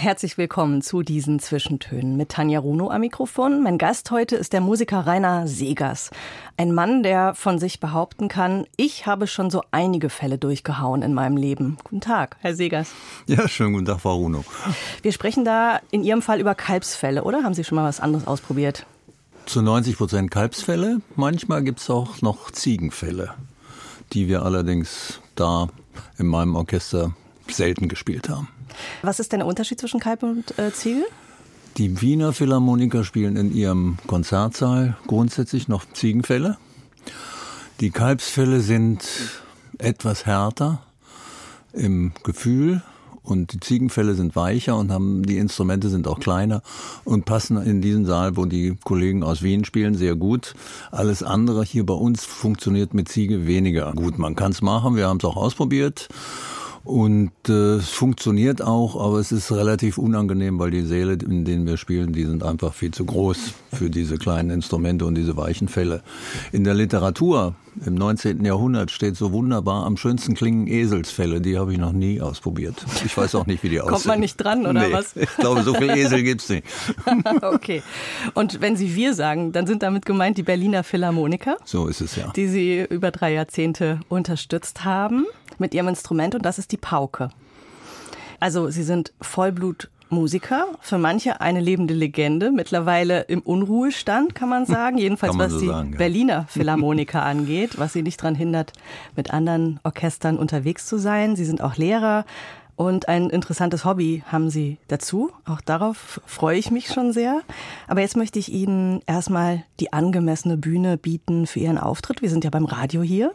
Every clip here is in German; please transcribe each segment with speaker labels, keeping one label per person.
Speaker 1: Herzlich willkommen zu diesen Zwischentönen mit Tanja Runo am Mikrofon. Mein Gast heute ist der Musiker Rainer Segers. Ein Mann, der von sich behaupten kann, ich habe schon so einige Fälle durchgehauen in meinem Leben. Guten Tag, Herr Segers.
Speaker 2: Ja, schönen guten Tag, Frau Runo.
Speaker 1: Wir sprechen da in Ihrem Fall über Kalbsfälle, oder? Haben Sie schon mal was anderes ausprobiert?
Speaker 2: Zu 90 Prozent Kalbsfälle. Manchmal gibt es auch noch Ziegenfälle, die wir allerdings da in meinem Orchester selten gespielt haben.
Speaker 1: Was ist denn der Unterschied zwischen Kalb und äh, Ziegel?
Speaker 2: Die Wiener Philharmoniker spielen in ihrem Konzertsaal grundsätzlich noch Ziegenfälle. Die Kalbsfälle sind etwas härter im Gefühl und die Ziegenfälle sind weicher und haben die Instrumente sind auch kleiner und passen in diesen Saal, wo die Kollegen aus Wien spielen, sehr gut. Alles andere hier bei uns funktioniert mit Ziege weniger gut. Man kann es machen, wir haben es auch ausprobiert und äh, es funktioniert auch, aber es ist relativ unangenehm, weil die Säle, in denen wir spielen, die sind einfach viel zu groß für diese kleinen Instrumente und diese weichen Fälle. In der Literatur im 19. Jahrhundert steht so wunderbar, am schönsten klingen Eselsfälle. Die habe ich noch nie ausprobiert. Ich weiß auch nicht, wie die aussehen.
Speaker 1: Kommt man nicht dran, oder
Speaker 2: nee,
Speaker 1: was?
Speaker 2: Ich glaube, so viel Esel gibt's nicht.
Speaker 1: okay. Und wenn Sie wir sagen, dann sind damit gemeint die Berliner Philharmoniker.
Speaker 2: So ist es ja.
Speaker 1: Die Sie über drei Jahrzehnte unterstützt haben mit Ihrem Instrument und das ist die Pauke. Also Sie sind Vollblut Musiker, für manche eine lebende Legende, mittlerweile im Unruhestand, kann man sagen, jedenfalls
Speaker 2: man
Speaker 1: was
Speaker 2: so
Speaker 1: die
Speaker 2: sagen, ja.
Speaker 1: Berliner Philharmoniker angeht, was sie nicht daran hindert, mit anderen Orchestern unterwegs zu sein. Sie sind auch Lehrer und ein interessantes Hobby haben sie dazu. Auch darauf freue ich mich schon sehr. Aber jetzt möchte ich Ihnen erstmal die angemessene Bühne bieten für Ihren Auftritt. Wir sind ja beim Radio hier.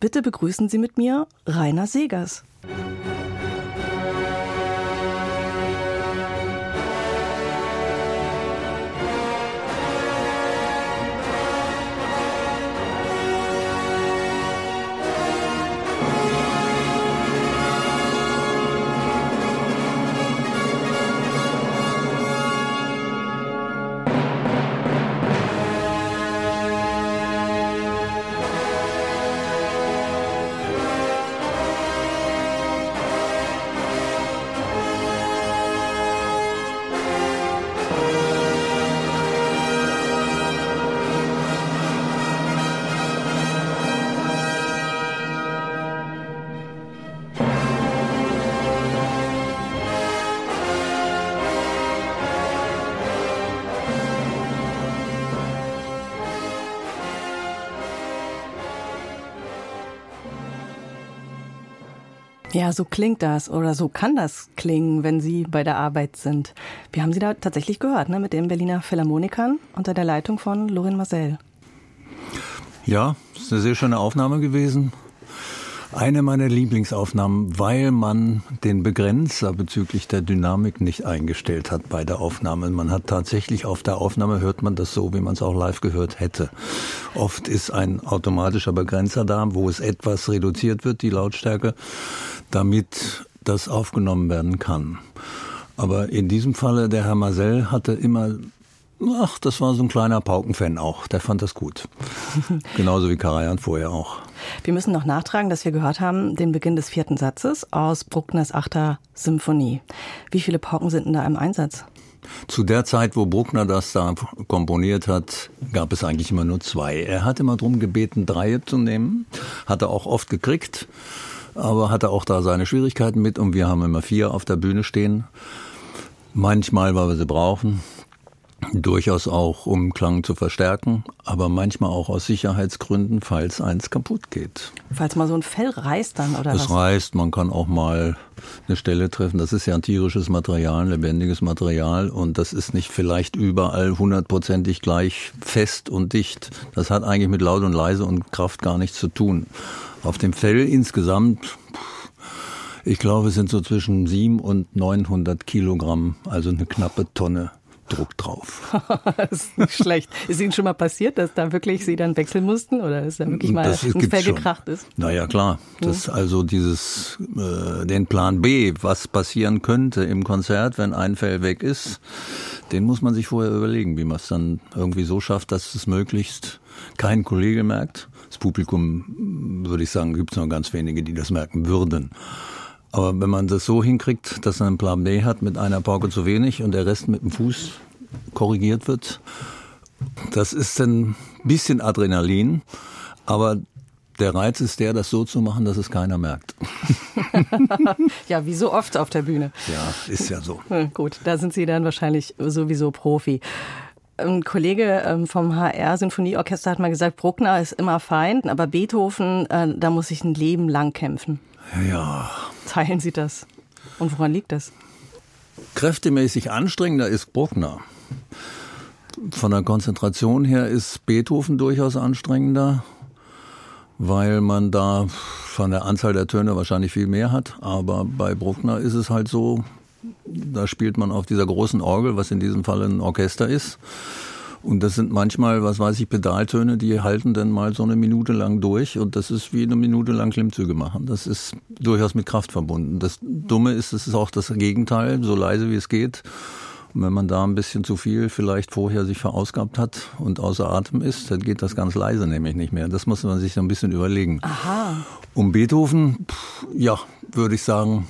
Speaker 1: Bitte begrüßen Sie mit mir Rainer Segers. Ja, so klingt das oder so kann das klingen, wenn Sie bei der Arbeit sind. Wir haben Sie da tatsächlich gehört, ne, mit den Berliner Philharmonikern unter der Leitung von Lorin Marcel.
Speaker 2: Ja, ist eine sehr schöne Aufnahme gewesen. Eine meiner Lieblingsaufnahmen, weil man den Begrenzer bezüglich der Dynamik nicht eingestellt hat bei der Aufnahme. Man hat tatsächlich auf der Aufnahme hört man das so, wie man es auch live gehört hätte. Oft ist ein automatischer Begrenzer da, wo es etwas reduziert wird, die Lautstärke, damit das aufgenommen werden kann. Aber in diesem Falle, der Herr Marcel hatte immer Ach, das war so ein kleiner Paukenfan auch. Der fand das gut. Genauso wie Karajan vorher auch.
Speaker 1: Wir müssen noch nachtragen, dass wir gehört haben, den Beginn des vierten Satzes aus Bruckners achter Symphonie. Wie viele Pauken sind denn da im Einsatz?
Speaker 2: Zu der Zeit, wo Bruckner das da komponiert hat, gab es eigentlich immer nur zwei. Er hat immer darum gebeten, drei zu nehmen. Hat er auch oft gekriegt, aber hatte auch da seine Schwierigkeiten mit und wir haben immer vier auf der Bühne stehen. Manchmal, weil wir sie brauchen, durchaus auch, um Klang zu verstärken, aber manchmal auch aus Sicherheitsgründen, falls eins kaputt geht.
Speaker 1: Falls mal so ein Fell reißt dann oder
Speaker 2: Es
Speaker 1: was?
Speaker 2: reißt, man kann auch mal eine Stelle treffen. Das ist ja ein tierisches Material, ein lebendiges Material und das ist nicht vielleicht überall hundertprozentig gleich fest und dicht. Das hat eigentlich mit laut und leise und Kraft gar nichts zu tun. Auf dem Fell insgesamt Ich glaube, es sind so zwischen 7 und 900 Kilogramm, also eine knappe Tonne. Druck drauf.
Speaker 1: das ist nicht schlecht. Ist Ihnen schon mal passiert, dass da wirklich Sie dann wechseln mussten oder ist da wirklich mal das ins Fell gekracht ist?
Speaker 2: Naja, klar. Das hm. also dieses, äh, den Plan B, was passieren könnte im Konzert, wenn ein Fell weg ist, den muss man sich vorher überlegen, wie man es dann irgendwie so schafft, dass es möglichst kein Kollege merkt. Das Publikum, würde ich sagen, gibt es noch ganz wenige, die das merken würden. Aber wenn man das so hinkriegt, dass man einen Plan B hat mit einer Pauke zu wenig und der Rest mit dem Fuß korrigiert wird, das ist ein bisschen Adrenalin. Aber der Reiz ist der, das so zu machen, dass es keiner merkt.
Speaker 1: ja, wie so oft auf der Bühne.
Speaker 2: Ja, ist ja so.
Speaker 1: Gut, da sind Sie dann wahrscheinlich sowieso Profi. Ein Kollege ähm, vom HR Sinfonieorchester hat mal gesagt, Bruckner ist immer fein, aber Beethoven, äh, da muss ich ein Leben lang kämpfen.
Speaker 2: Ja.
Speaker 1: Teilen Sie das? Und woran liegt das?
Speaker 2: Kräftemäßig anstrengender ist Bruckner. Von der Konzentration her ist Beethoven durchaus anstrengender, weil man da von der Anzahl der Töne wahrscheinlich viel mehr hat. Aber bei Bruckner ist es halt so, da spielt man auf dieser großen Orgel, was in diesem Fall ein Orchester ist. Und das sind manchmal, was weiß ich, Pedaltöne, die halten dann mal so eine Minute lang durch und das ist wie eine Minute lang Klimmzüge machen. Das ist durchaus mit Kraft verbunden. Das Dumme ist, es ist auch das Gegenteil, so leise wie es geht. Und wenn man da ein bisschen zu viel vielleicht vorher sich verausgabt hat und außer Atem ist, dann geht das ganz leise nämlich nicht mehr. Das muss man sich so ein bisschen überlegen.
Speaker 1: Aha.
Speaker 2: Um Beethoven, pff, ja, würde ich sagen,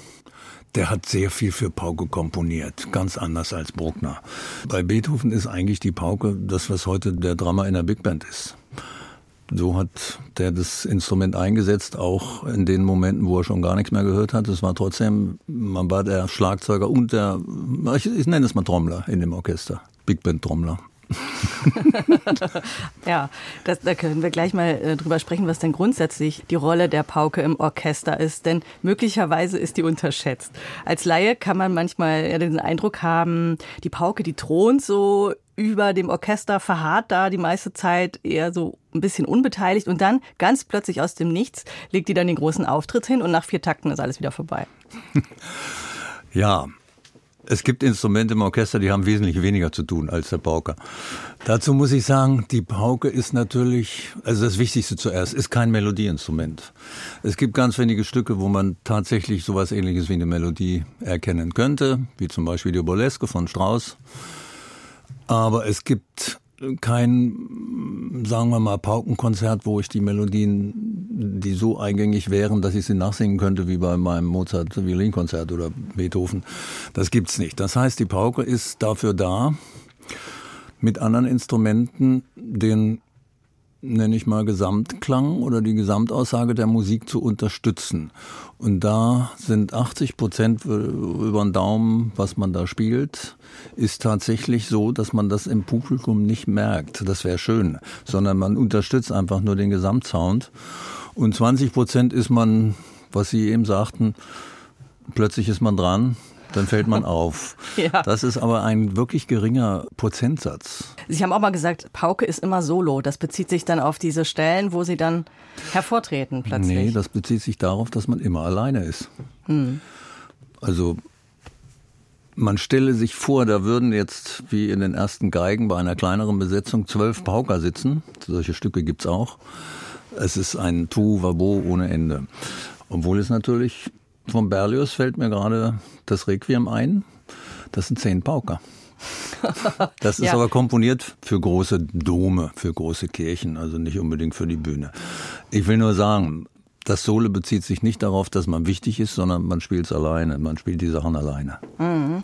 Speaker 2: der hat sehr viel für Pauke komponiert, ganz anders als Bruckner. Bei Beethoven ist eigentlich die Pauke das, was heute der Drama in der Big Band ist. So hat der das Instrument eingesetzt, auch in den Momenten, wo er schon gar nichts mehr gehört hat. Es war trotzdem, man war der Schlagzeuger und der, ich, ich nenne es mal Trommler in dem Orchester, Big Band Trommler.
Speaker 1: ja, das, da können wir gleich mal äh, drüber sprechen, was denn grundsätzlich die Rolle der Pauke im Orchester ist. Denn möglicherweise ist die unterschätzt. Als Laie kann man manchmal ja den Eindruck haben, die Pauke, die thront so über dem Orchester, verharrt da die meiste Zeit eher so ein bisschen unbeteiligt und dann ganz plötzlich aus dem Nichts legt die dann den großen Auftritt hin und nach vier Takten ist alles wieder vorbei.
Speaker 2: Ja, es gibt Instrumente im Orchester, die haben wesentlich weniger zu tun als der Pauker. Dazu muss ich sagen, die Pauke ist natürlich, also das Wichtigste zuerst, ist kein Melodieinstrument. Es gibt ganz wenige Stücke, wo man tatsächlich sowas ähnliches wie eine Melodie erkennen könnte, wie zum Beispiel die Burlesque von Strauss. Aber es gibt kein, sagen wir mal, Paukenkonzert, wo ich die Melodien, die so eingängig wären, dass ich sie nachsingen könnte, wie bei meinem Mozart-Violinkonzert oder Beethoven. Das gibt's nicht. Das heißt, die Pauke ist dafür da, mit anderen Instrumenten den nenne ich mal Gesamtklang oder die Gesamtaussage der Musik zu unterstützen. Und da sind 80 Prozent über den Daumen, was man da spielt, ist tatsächlich so, dass man das im Publikum nicht merkt. Das wäre schön, sondern man unterstützt einfach nur den Gesamtsound. Und 20 Prozent ist man, was Sie eben sagten, plötzlich ist man dran dann fällt man auf. ja. Das ist aber ein wirklich geringer Prozentsatz.
Speaker 1: Sie haben auch mal gesagt, Pauke ist immer solo. Das bezieht sich dann auf diese Stellen, wo Sie dann hervortreten plötzlich.
Speaker 2: Nee, das bezieht sich darauf, dass man immer alleine ist. Hm. Also man stelle sich vor, da würden jetzt wie in den ersten Geigen bei einer kleineren Besetzung zwölf Pauker sitzen. Solche Stücke gibt's auch. Es ist ein Tu Wabo ohne Ende. Obwohl es natürlich von Berlioz fällt mir gerade das Requiem ein. Das sind zehn Pauker. Das ist ja. aber komponiert für große Dome, für große Kirchen, also nicht unbedingt für die Bühne. Ich will nur sagen, das Solo bezieht sich nicht darauf, dass man wichtig ist, sondern man spielt es alleine. Man spielt die Sachen alleine.
Speaker 1: Mhm.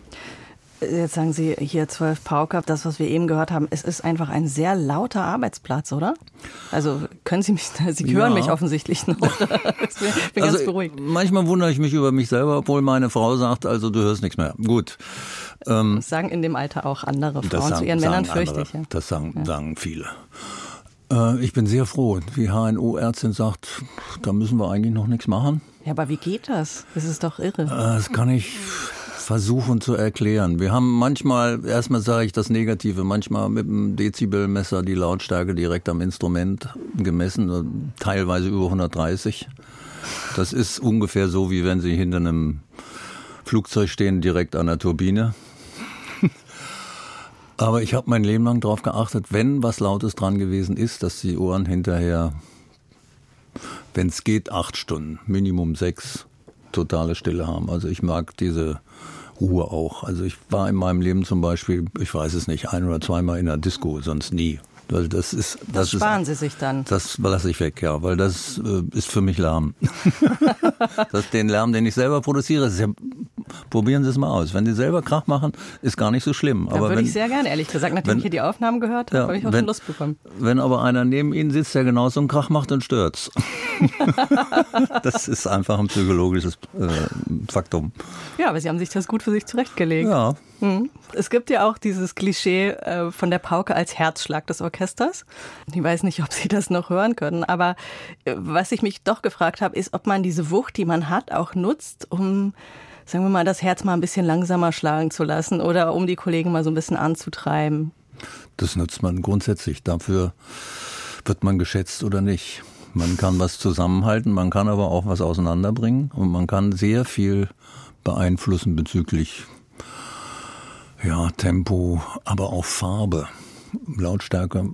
Speaker 1: Jetzt sagen Sie hier zwölf Pauker, das, was wir eben gehört haben, es ist einfach ein sehr lauter Arbeitsplatz, oder? Also können Sie mich, Sie hören ja. mich offensichtlich noch. ich bin also, ganz beruhigt.
Speaker 2: Manchmal wundere ich mich über mich selber, obwohl meine Frau sagt, also du hörst nichts mehr. Gut.
Speaker 1: Ähm, das sagen in dem Alter auch andere Frauen sagen, zu ihren Männern, fürchte ich. Ja.
Speaker 2: Das sagen, ja. sagen viele. Äh, ich bin sehr froh. Die HNO-Ärztin sagt, da müssen wir eigentlich noch nichts machen.
Speaker 1: Ja, aber wie geht das? Das ist doch irre. Äh,
Speaker 2: das kann ich versuchen zu erklären. Wir haben manchmal, erstmal sage ich das Negative, manchmal mit dem Dezibelmesser die Lautstärke direkt am Instrument gemessen, teilweise über 130. Das ist ungefähr so, wie wenn Sie hinter einem Flugzeug stehen, direkt an der Turbine. Aber ich habe mein Leben lang darauf geachtet, wenn was Lautes dran gewesen ist, dass die Ohren hinterher, wenn es geht, acht Stunden, Minimum sechs, totale Stille haben. Also ich mag diese Ruhe auch. Also ich war in meinem Leben zum Beispiel, ich weiß es nicht, ein oder zweimal in der Disco, sonst nie. Weil das ist,
Speaker 1: das, das sparen
Speaker 2: ist,
Speaker 1: Sie sich dann.
Speaker 2: Das lasse ich weg, ja, weil das äh, ist für mich Lärm. das, den Lärm, den ich selber produziere, ja, probieren Sie es mal aus. Wenn Sie selber Krach machen, ist gar nicht so schlimm.
Speaker 1: Da
Speaker 2: aber
Speaker 1: würde
Speaker 2: wenn,
Speaker 1: ich sehr gerne, ehrlich gesagt, nachdem wenn, ich hier die Aufnahmen gehört habe, ja, habe ich auch
Speaker 2: wenn,
Speaker 1: schon Lust bekommen.
Speaker 2: Wenn aber einer neben Ihnen sitzt, der genauso einen Krach macht, dann stört's. das ist einfach ein psychologisches äh, Faktum.
Speaker 1: Ja, aber Sie haben sich das gut für sich zurechtgelegt.
Speaker 2: Ja.
Speaker 1: Es gibt ja auch dieses Klischee äh, von der Pauke als Herzschlag des Orchesters. Ich weiß nicht, ob Sie das noch hören können, aber äh, was ich mich doch gefragt habe, ist, ob man diese Wucht, die man hat, auch nutzt, um, sagen wir mal, das Herz mal ein bisschen langsamer schlagen zu lassen oder um die Kollegen mal so ein bisschen anzutreiben.
Speaker 2: Das nutzt man grundsätzlich. Dafür wird man geschätzt oder nicht. Man kann was zusammenhalten, man kann aber auch was auseinanderbringen und man kann sehr viel beeinflussen bezüglich ja, Tempo, aber auch Farbe, Lautstärke.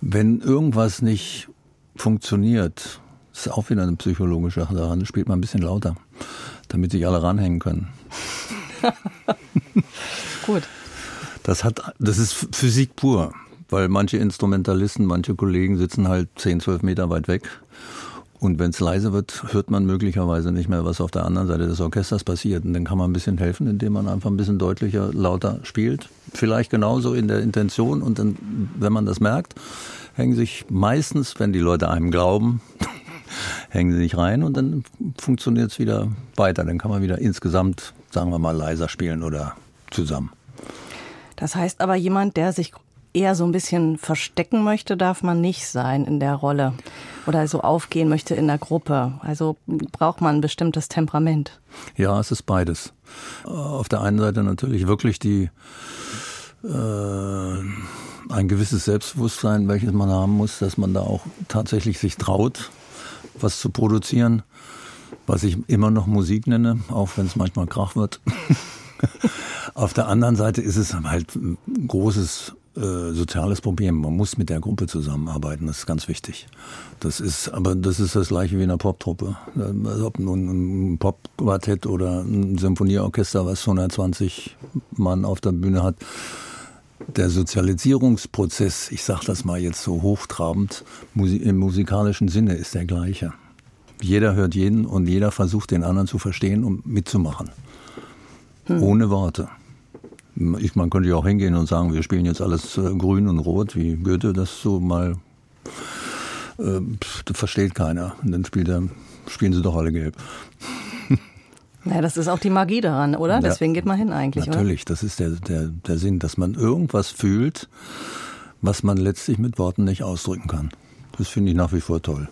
Speaker 2: Wenn irgendwas nicht funktioniert, ist auch wieder eine psychologische Sache, dann spielt man ein bisschen lauter, damit sich alle ranhängen können.
Speaker 1: Gut.
Speaker 2: Das hat, das ist Physik pur, weil manche Instrumentalisten, manche Kollegen sitzen halt 10, 12 Meter weit weg und wenn es leise wird, hört man möglicherweise nicht mehr, was auf der anderen Seite des Orchesters passiert. Und dann kann man ein bisschen helfen, indem man einfach ein bisschen deutlicher, lauter spielt. Vielleicht genauso in der Intention. Und dann, wenn man das merkt, hängen sich meistens, wenn die Leute einem glauben, hängen sie nicht rein und dann funktioniert es wieder weiter. Dann kann man wieder insgesamt, sagen wir mal, leiser spielen oder zusammen.
Speaker 1: Das heißt aber, jemand, der sich eher so ein bisschen verstecken möchte, darf man nicht sein in der Rolle oder so aufgehen möchte in der Gruppe. Also braucht man ein bestimmtes Temperament.
Speaker 2: Ja, es ist beides. Auf der einen Seite natürlich wirklich die äh, ein gewisses Selbstbewusstsein, welches man haben muss, dass man da auch tatsächlich sich traut, was zu produzieren, was ich immer noch Musik nenne, auch wenn es manchmal Krach wird. Auf der anderen Seite ist es halt ein großes äh, soziales Problem. Man muss mit der Gruppe zusammenarbeiten, das ist ganz wichtig. Das ist, aber das ist das gleiche wie in einer Poptruppe. Also ob nun ein Popquartett oder ein Symphonieorchester, was 120 Mann auf der Bühne hat. Der Sozialisierungsprozess, ich sage das mal jetzt so hochtrabend, im musikalischen Sinne ist der gleiche. Jeder hört jeden und jeder versucht den anderen zu verstehen und mitzumachen. Hm. Ohne Worte. Ich, man könnte ja auch hingehen und sagen, wir spielen jetzt alles äh, grün und rot, wie Goethe das so mal äh, das versteht keiner. Und dann spielt er, spielen sie doch alle gelb.
Speaker 1: Ja, das ist auch die Magie daran, oder? Ja, Deswegen geht man hin eigentlich,
Speaker 2: Natürlich,
Speaker 1: oder?
Speaker 2: das ist der, der, der Sinn, dass man irgendwas fühlt, was man letztlich mit Worten nicht ausdrücken kann. Das finde ich nach wie vor toll.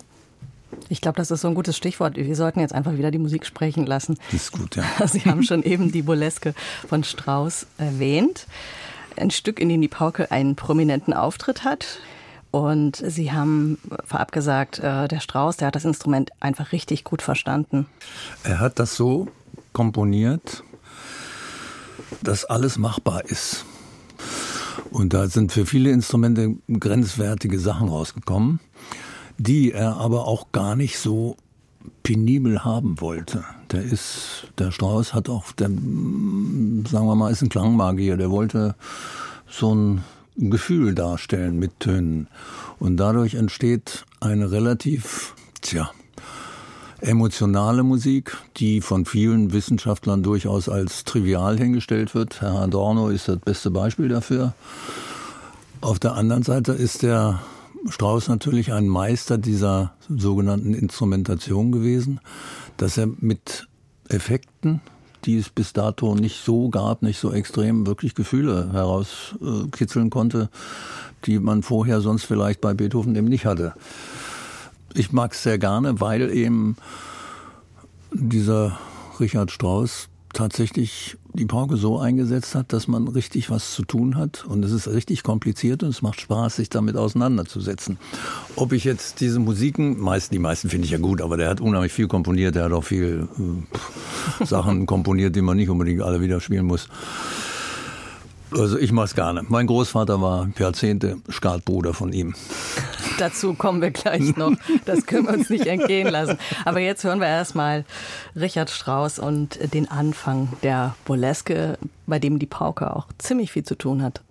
Speaker 1: Ich glaube, das ist so ein gutes Stichwort. Wir sollten jetzt einfach wieder die Musik sprechen lassen.
Speaker 2: Das ist gut, ja.
Speaker 1: Sie haben schon eben die Burleske von Strauss erwähnt. Ein Stück, in dem die Pauke einen prominenten Auftritt hat. Und Sie haben vorab gesagt, äh, der Strauss, der hat das Instrument einfach richtig gut verstanden.
Speaker 2: Er hat das so komponiert, dass alles machbar ist. Und da sind für viele Instrumente grenzwertige Sachen rausgekommen die er aber auch gar nicht so penibel haben wollte. Der ist, der Strauß hat auch, der, sagen wir mal, ist ein Klangmagier, der wollte so ein Gefühl darstellen mit Tönen. Und dadurch entsteht eine relativ, tja, emotionale Musik, die von vielen Wissenschaftlern durchaus als trivial hingestellt wird. Herr Adorno ist das beste Beispiel dafür. Auf der anderen Seite ist der Strauss natürlich ein Meister dieser sogenannten Instrumentation gewesen, dass er mit Effekten, die es bis dato nicht so gab, nicht so extrem, wirklich Gefühle herauskitzeln konnte, die man vorher sonst vielleicht bei Beethoven eben nicht hatte. Ich mag es sehr gerne, weil eben dieser Richard Strauss tatsächlich die Pauke so eingesetzt hat, dass man richtig was zu tun hat. Und es ist richtig kompliziert und es macht Spaß, sich damit auseinanderzusetzen. Ob ich jetzt diese Musiken, meist, die meisten finde ich ja gut, aber der hat unheimlich viel komponiert, der hat auch viel äh, Sachen komponiert, die man nicht unbedingt alle wieder spielen muss. Also ich mache es gerne. Mein Großvater war Jahrzehnte Skatbruder von ihm.
Speaker 1: Dazu kommen wir gleich noch. Das können wir uns nicht entgehen lassen. Aber jetzt hören wir erstmal Richard Strauss und den Anfang der Burleske, bei dem die Pauke auch ziemlich viel zu tun hat.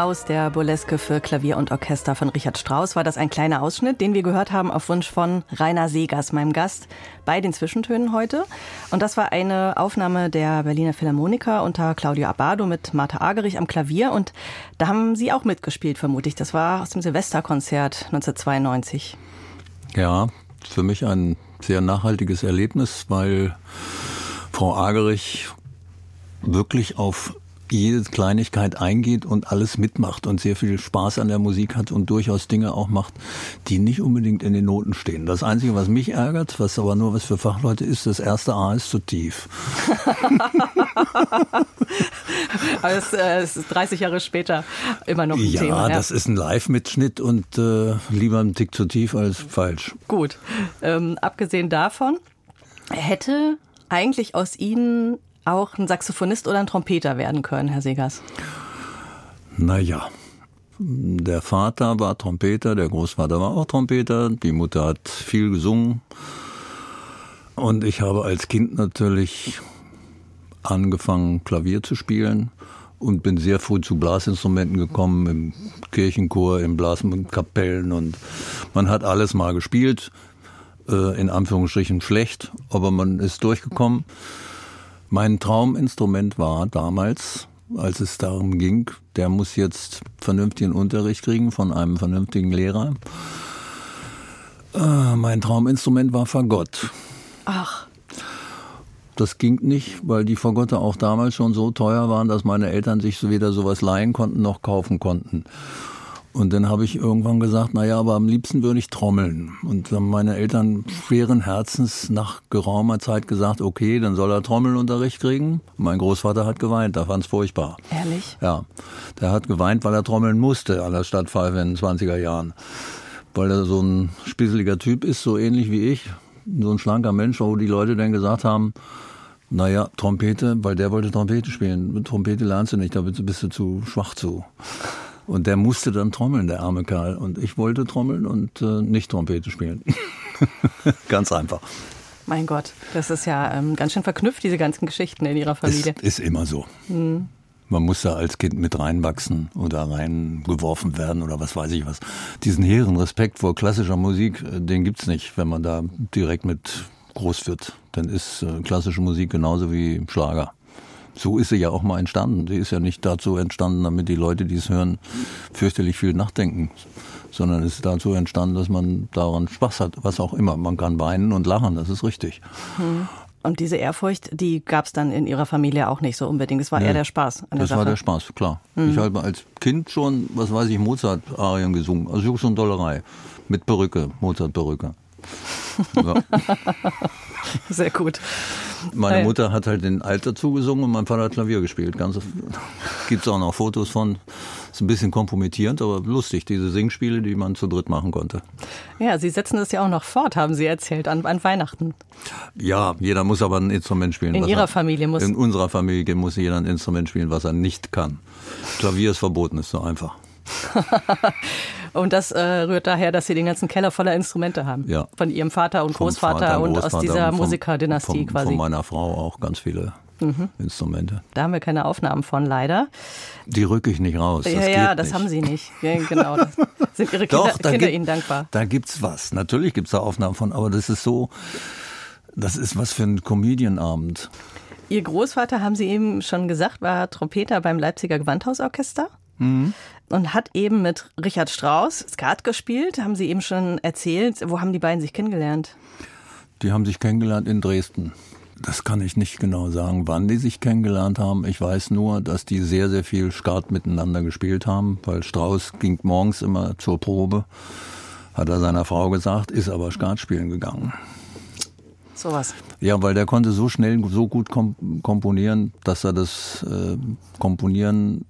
Speaker 1: Aus der Burleske für Klavier und Orchester von Richard Strauss war das ein kleiner Ausschnitt, den wir gehört haben auf Wunsch von Rainer Segers, meinem Gast, bei den Zwischentönen heute. Und das war eine Aufnahme der Berliner Philharmoniker unter Claudio Abbado mit Martha Agerich am Klavier. Und da haben Sie auch mitgespielt, vermute ich. Das war aus dem Silvesterkonzert 1992.
Speaker 2: Ja, für mich ein sehr nachhaltiges Erlebnis, weil Frau Agerich wirklich auf jede Kleinigkeit eingeht und alles mitmacht und sehr viel Spaß an der Musik hat und durchaus Dinge auch macht, die nicht unbedingt in den Noten stehen. Das Einzige, was mich ärgert, was aber nur was für Fachleute ist, das erste A ist zu tief.
Speaker 1: aber es, äh, ist 30 Jahre später immer noch ein
Speaker 2: ja,
Speaker 1: Thema.
Speaker 2: Ja, das ist ein Live-Mitschnitt und äh, lieber ein Tick zu tief als falsch.
Speaker 1: Gut. Ähm, abgesehen davon, hätte eigentlich aus Ihnen auch ein Saxophonist oder ein Trompeter werden können, Herr Segers?
Speaker 2: Naja, der Vater war Trompeter, der Großvater war auch Trompeter, die Mutter hat viel gesungen. Und ich habe als Kind natürlich angefangen, Klavier zu spielen und bin sehr früh zu Blasinstrumenten gekommen, im Kirchenchor, in Blaskapellen und man hat alles mal gespielt, äh, in Anführungsstrichen schlecht, aber man ist durchgekommen. Mein Trauminstrument war damals, als es darum ging, der muss jetzt vernünftigen Unterricht kriegen von einem vernünftigen Lehrer. Äh, mein Trauminstrument war Fagott.
Speaker 1: Ach.
Speaker 2: Das ging nicht, weil die Fagotte auch damals schon so teuer waren, dass meine Eltern sich weder sowas leihen konnten noch kaufen konnten. Und dann habe ich irgendwann gesagt, naja, aber am liebsten würde ich trommeln. Und dann haben meine Eltern schweren Herzens nach geraumer Zeit gesagt, okay, dann soll er Trommelunterricht kriegen. Mein Großvater hat geweint, da fand es furchtbar.
Speaker 1: Ehrlich?
Speaker 2: Ja, der hat geweint, weil er trommeln musste an der Stadtpfeife in den 20er Jahren. Weil er so ein spisseliger Typ ist, so ähnlich wie ich. So ein schlanker Mensch, wo die Leute dann gesagt haben, naja, Trompete, weil der wollte Trompete spielen. Trompete lernst du nicht, da bist du zu schwach zu. Und der musste dann trommeln, der arme Kerl. Und ich wollte trommeln und äh, nicht Trompete spielen. ganz einfach.
Speaker 1: Mein Gott, das ist ja ähm, ganz schön verknüpft, diese ganzen Geschichten in Ihrer Familie.
Speaker 2: Ist, ist immer so. Mhm. Man muss da als Kind mit reinwachsen oder reingeworfen werden oder was weiß ich was. Diesen hehren Respekt vor klassischer Musik, äh, den gibt's nicht, wenn man da direkt mit groß wird. Dann ist äh, klassische Musik genauso wie Schlager so ist sie ja auch mal entstanden. Sie ist ja nicht dazu entstanden, damit die Leute, die es hören, fürchterlich viel nachdenken, sondern es ist dazu entstanden, dass man daran Spaß hat, was auch immer. Man kann weinen und lachen, das ist richtig.
Speaker 1: Hm. Und diese Ehrfurcht, die gab es dann in Ihrer Familie auch nicht so unbedingt. Es war nee, eher der Spaß.
Speaker 2: An der das
Speaker 1: Sache.
Speaker 2: war der Spaß, klar. Mhm. Ich habe als Kind schon, was weiß ich, Mozart-Arien gesungen. Also Jux und Dollerei. Mit Perücke, Mozart-Perücke.
Speaker 1: Ja. Sehr gut.
Speaker 2: Meine Mutter hat halt den Alt dazu gesungen und mein Vater hat Klavier gespielt. Ganz, gibt's auch noch Fotos von. Ist ein bisschen kompromittierend, aber lustig, diese Singspiele, die man zu dritt machen konnte.
Speaker 1: Ja, Sie setzen das ja auch noch fort, haben Sie erzählt, an, an Weihnachten.
Speaker 2: Ja, jeder muss aber ein Instrument spielen.
Speaker 1: In Ihrer
Speaker 2: er,
Speaker 1: Familie muss.
Speaker 2: In unserer Familie muss jeder ein Instrument spielen, was er nicht kann. Klavier ist verboten, ist so einfach.
Speaker 1: und das äh, rührt daher, dass Sie den ganzen Keller voller Instrumente haben.
Speaker 2: Ja.
Speaker 1: Von Ihrem Vater und Großvater
Speaker 2: Vater
Speaker 1: und
Speaker 2: Großvater
Speaker 1: aus dieser
Speaker 2: und
Speaker 1: Musikerdynastie quasi.
Speaker 2: Von meiner Frau auch ganz viele mhm. Instrumente.
Speaker 1: Da haben wir keine Aufnahmen von, leider.
Speaker 2: Die rücke ich nicht raus.
Speaker 1: Ja,
Speaker 2: das
Speaker 1: ja, das
Speaker 2: nicht.
Speaker 1: haben Sie nicht. Ja, genau. Das sind Ihre Kinder,
Speaker 2: Doch, da
Speaker 1: Kinder
Speaker 2: gibt,
Speaker 1: Ihnen dankbar.
Speaker 2: Da gibt's was. Natürlich gibt's da Aufnahmen von, aber das ist so, das ist was für ein Comedianabend.
Speaker 1: Ihr Großvater, haben Sie eben schon gesagt, war Trompeter beim Leipziger Gewandhausorchester.
Speaker 2: Mhm.
Speaker 1: Und hat eben mit Richard Strauss Skat gespielt, haben Sie eben schon erzählt. Wo haben die beiden sich kennengelernt?
Speaker 2: Die haben sich kennengelernt in Dresden. Das kann ich nicht genau sagen, wann die sich kennengelernt haben. Ich weiß nur, dass die sehr, sehr viel Skat miteinander gespielt haben, weil Strauss ging morgens immer zur Probe, hat er seiner Frau gesagt, ist aber Skat spielen gegangen.
Speaker 1: Sowas.
Speaker 2: Ja, weil der konnte so schnell, so gut komponieren, dass er das äh, Komponieren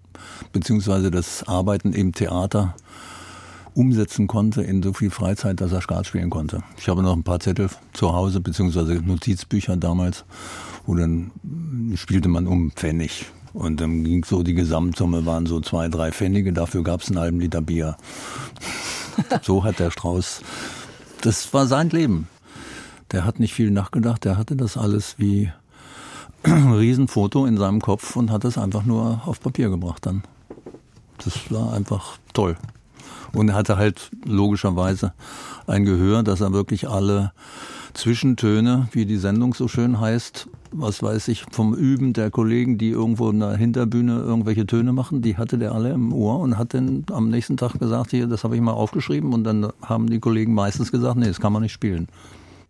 Speaker 2: beziehungsweise das Arbeiten im Theater umsetzen konnte in so viel Freizeit, dass er Skat spielen konnte. Ich habe noch ein paar Zettel zu Hause, beziehungsweise Notizbücher damals, wo dann spielte man um Pfennig. Und dann ging so, die Gesamtsumme waren so zwei, drei Pfennige, dafür gab es einen halben Liter Bier. so hat der Strauß, das war sein Leben. Der hat nicht viel nachgedacht, der hatte das alles wie Riesenfoto in seinem Kopf und hat es einfach nur auf Papier gebracht dann. Das war einfach toll. Und er hatte halt logischerweise ein Gehör, dass er wirklich alle Zwischentöne, wie die Sendung so schön heißt, was weiß ich, vom Üben der Kollegen, die irgendwo in der Hinterbühne irgendwelche Töne machen, die hatte der alle im Ohr und hat dann am nächsten Tag gesagt, hier, das habe ich mal aufgeschrieben und dann haben die Kollegen meistens gesagt, nee, das kann man nicht spielen.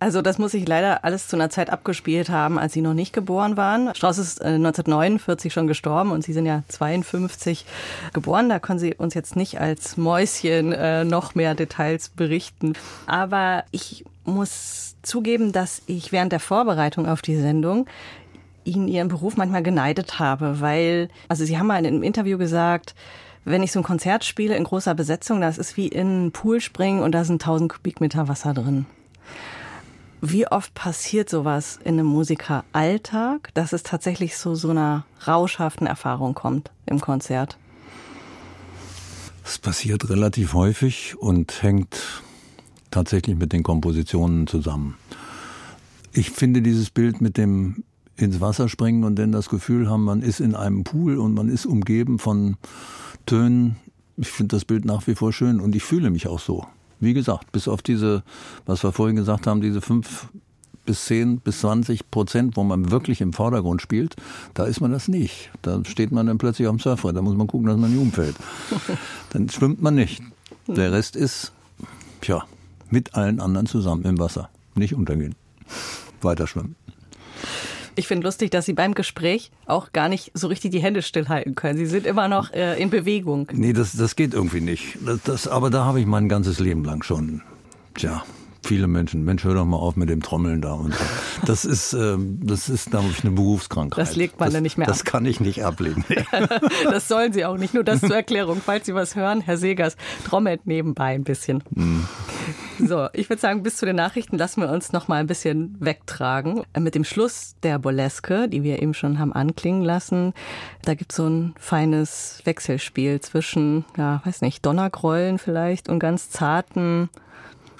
Speaker 1: Also das muss ich leider alles zu einer Zeit abgespielt haben, als Sie noch nicht geboren waren. Strauss ist 1949 äh, schon gestorben und Sie sind ja 52 geboren. Da können Sie uns jetzt nicht als Mäuschen äh, noch mehr Details berichten. Aber ich muss zugeben, dass ich während der Vorbereitung auf die Sendung Ihnen Ihren Beruf manchmal geneidet habe, weil, also Sie haben mal in einem Interview gesagt, wenn ich so ein Konzert spiele in großer Besetzung, das ist wie in einen Pool springen und da sind 1000 Kubikmeter Wasser drin. Wie oft passiert sowas in einem Musikeralltag, dass es tatsächlich zu so einer rauschhaften Erfahrung kommt im Konzert?
Speaker 2: Es passiert relativ häufig und hängt tatsächlich mit den Kompositionen zusammen. Ich finde dieses Bild mit dem ins Wasser springen und dann das Gefühl haben, man ist in einem Pool und man ist umgeben von Tönen. Ich finde das Bild nach wie vor schön und ich fühle mich auch so. Wie gesagt, bis auf diese, was wir vorhin gesagt haben, diese fünf bis zehn bis zwanzig Prozent, wo man wirklich im Vordergrund spielt, da ist man das nicht. Da steht man dann plötzlich am Surfbrett, da muss man gucken, dass man nicht umfällt. Dann schwimmt man nicht. Der Rest ist, tja, mit allen anderen zusammen im Wasser. Nicht untergehen. Weiter schwimmen.
Speaker 1: Ich finde lustig, dass Sie beim Gespräch auch gar nicht so richtig die Hände stillhalten können. Sie sind immer noch äh, in Bewegung.
Speaker 2: Nee, das, das geht irgendwie nicht. Das, das, aber da habe ich mein ganzes Leben lang schon, tja, viele Menschen, Mensch, hör doch mal auf mit dem Trommeln da und so. Das ist, ähm, das ist, glaube ich, eine Berufskrankheit.
Speaker 1: Das legt man
Speaker 2: das,
Speaker 1: dann nicht mehr
Speaker 2: Das
Speaker 1: ab.
Speaker 2: kann ich nicht ablegen.
Speaker 1: das sollen Sie auch nicht. Nur das zur Erklärung. Falls Sie was hören, Herr Segers trommelt nebenbei ein bisschen. Mm. So, ich würde sagen, bis zu den Nachrichten lassen wir uns noch mal ein bisschen wegtragen. Mit dem Schluss der Burleske, die wir eben schon haben anklingen lassen, da gibt es so ein feines Wechselspiel zwischen, ja, weiß nicht, Donnergrollen vielleicht und ganz zarten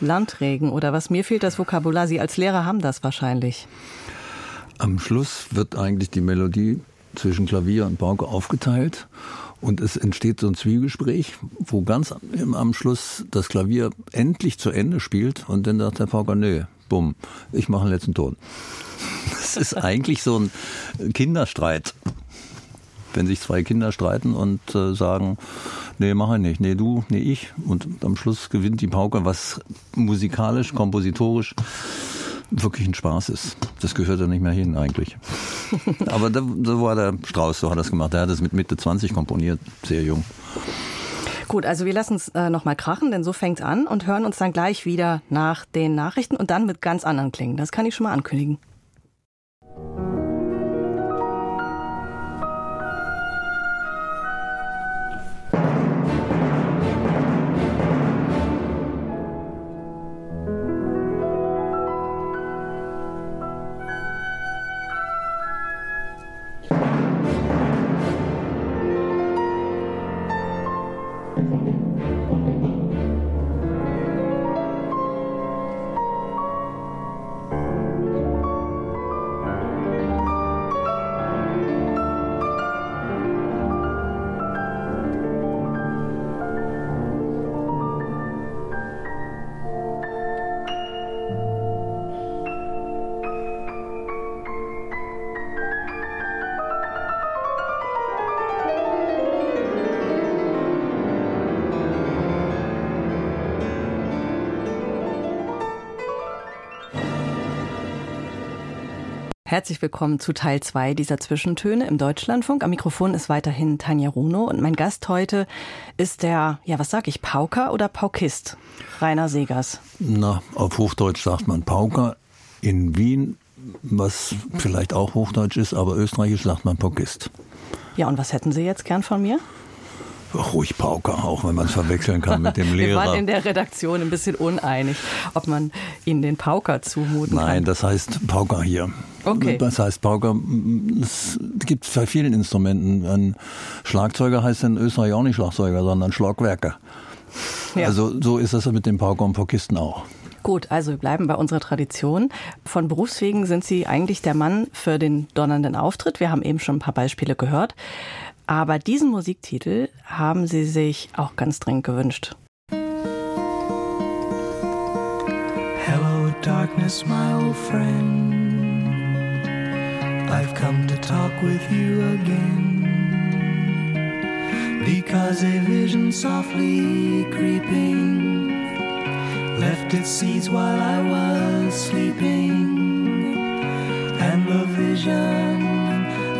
Speaker 1: Landregen oder was? Mir fehlt das Vokabular. Sie als Lehrer haben das wahrscheinlich.
Speaker 2: Am Schluss wird eigentlich die Melodie zwischen Klavier und Pauke aufgeteilt und es entsteht so ein Zwiegespräch, wo ganz am Schluss das Klavier endlich zu Ende spielt und dann sagt der Pauker, nee, bumm, ich mache einen letzten Ton. Das ist eigentlich so ein Kinderstreit. Wenn sich zwei Kinder streiten und äh, sagen, nee, mache ich nicht, nee, du, nee, ich. Und am Schluss gewinnt die Pauke, was musikalisch, kompositorisch wirklich ein Spaß ist. Das gehört da nicht mehr hin eigentlich. Aber da, so war der Strauß, so hat er es gemacht. Er hat es mit Mitte 20 komponiert, sehr jung.
Speaker 1: Gut, also wir lassen es äh, nochmal krachen, denn so fängt es an und hören uns dann gleich wieder nach den Nachrichten und dann mit ganz anderen Klingen. Das kann ich schon mal ankündigen. Herzlich willkommen zu Teil 2 dieser Zwischentöne im Deutschlandfunk. Am Mikrofon ist weiterhin Tanja Runo und mein Gast heute ist der, ja, was sag ich, Pauker oder Paukist? Rainer Segers.
Speaker 2: Na, auf Hochdeutsch sagt man Pauker. In Wien, was vielleicht auch Hochdeutsch ist, aber österreichisch sagt man Paukist.
Speaker 1: Ja, und was hätten Sie jetzt gern von mir?
Speaker 2: Ruhig Pauker, auch wenn man es verwechseln kann mit dem Lehrer.
Speaker 1: Wir waren in der Redaktion ein bisschen uneinig, ob man Ihnen den Pauker zumuten
Speaker 2: Nein,
Speaker 1: kann.
Speaker 2: Nein, das heißt Pauker hier.
Speaker 1: Okay.
Speaker 2: Das heißt Pauker, es gibt bei vielen Instrumenten. Ein Schlagzeuger heißt in Österreich auch nicht Schlagzeuger, sondern Schlagwerker. Ja. Also so ist das mit dem Pauker und Paukisten auch.
Speaker 1: Gut, also wir bleiben bei unserer Tradition. Von Berufswegen sind Sie eigentlich der Mann für den donnernden Auftritt. Wir haben eben schon ein paar Beispiele gehört. Aber diesen Musiktitel haben Sie sich auch ganz dringend gewünscht.
Speaker 3: Hello, darkness, my old friend. I've come to talk with you again. Because a vision softly creeping left its seeds while I was sleeping. And the vision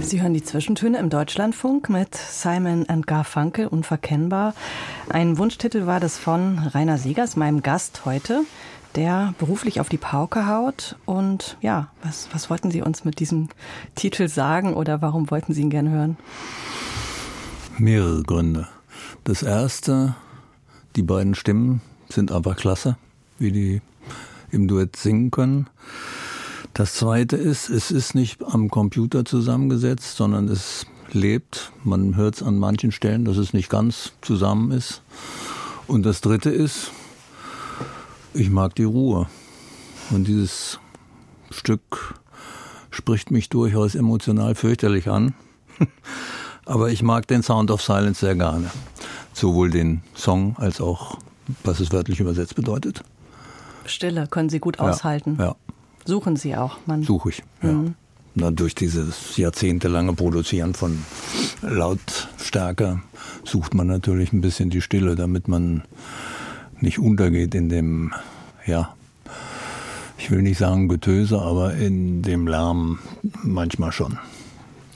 Speaker 1: Sie hören die Zwischentöne im Deutschlandfunk mit Simon and Garfunkel, unverkennbar. Ein Wunschtitel war das von Rainer Siegers, meinem Gast heute, der beruflich auf die Pauke haut. Und ja, was, was wollten Sie uns mit diesem Titel sagen oder warum wollten Sie ihn gern hören?
Speaker 2: Mehrere Gründe. Das erste, die beiden Stimmen sind einfach klasse, wie die im Duett singen können. Das zweite ist, es ist nicht am Computer zusammengesetzt, sondern es lebt. Man hört es an manchen Stellen, dass es nicht ganz zusammen ist. Und das dritte ist, ich mag die Ruhe. Und dieses Stück spricht mich durchaus emotional fürchterlich an. Aber ich mag den Sound of Silence sehr gerne. Sowohl den Song als auch, was es wörtlich übersetzt bedeutet.
Speaker 1: Stille können Sie gut aushalten.
Speaker 2: Ja. ja.
Speaker 1: Suchen Sie auch. Man
Speaker 2: Suche ich, ja. Mhm. Na, durch dieses jahrzehntelange Produzieren von Lautstärke sucht man natürlich ein bisschen die Stille, damit man nicht untergeht in dem, ja, ich will nicht sagen Getöse, aber in dem Lärm manchmal schon.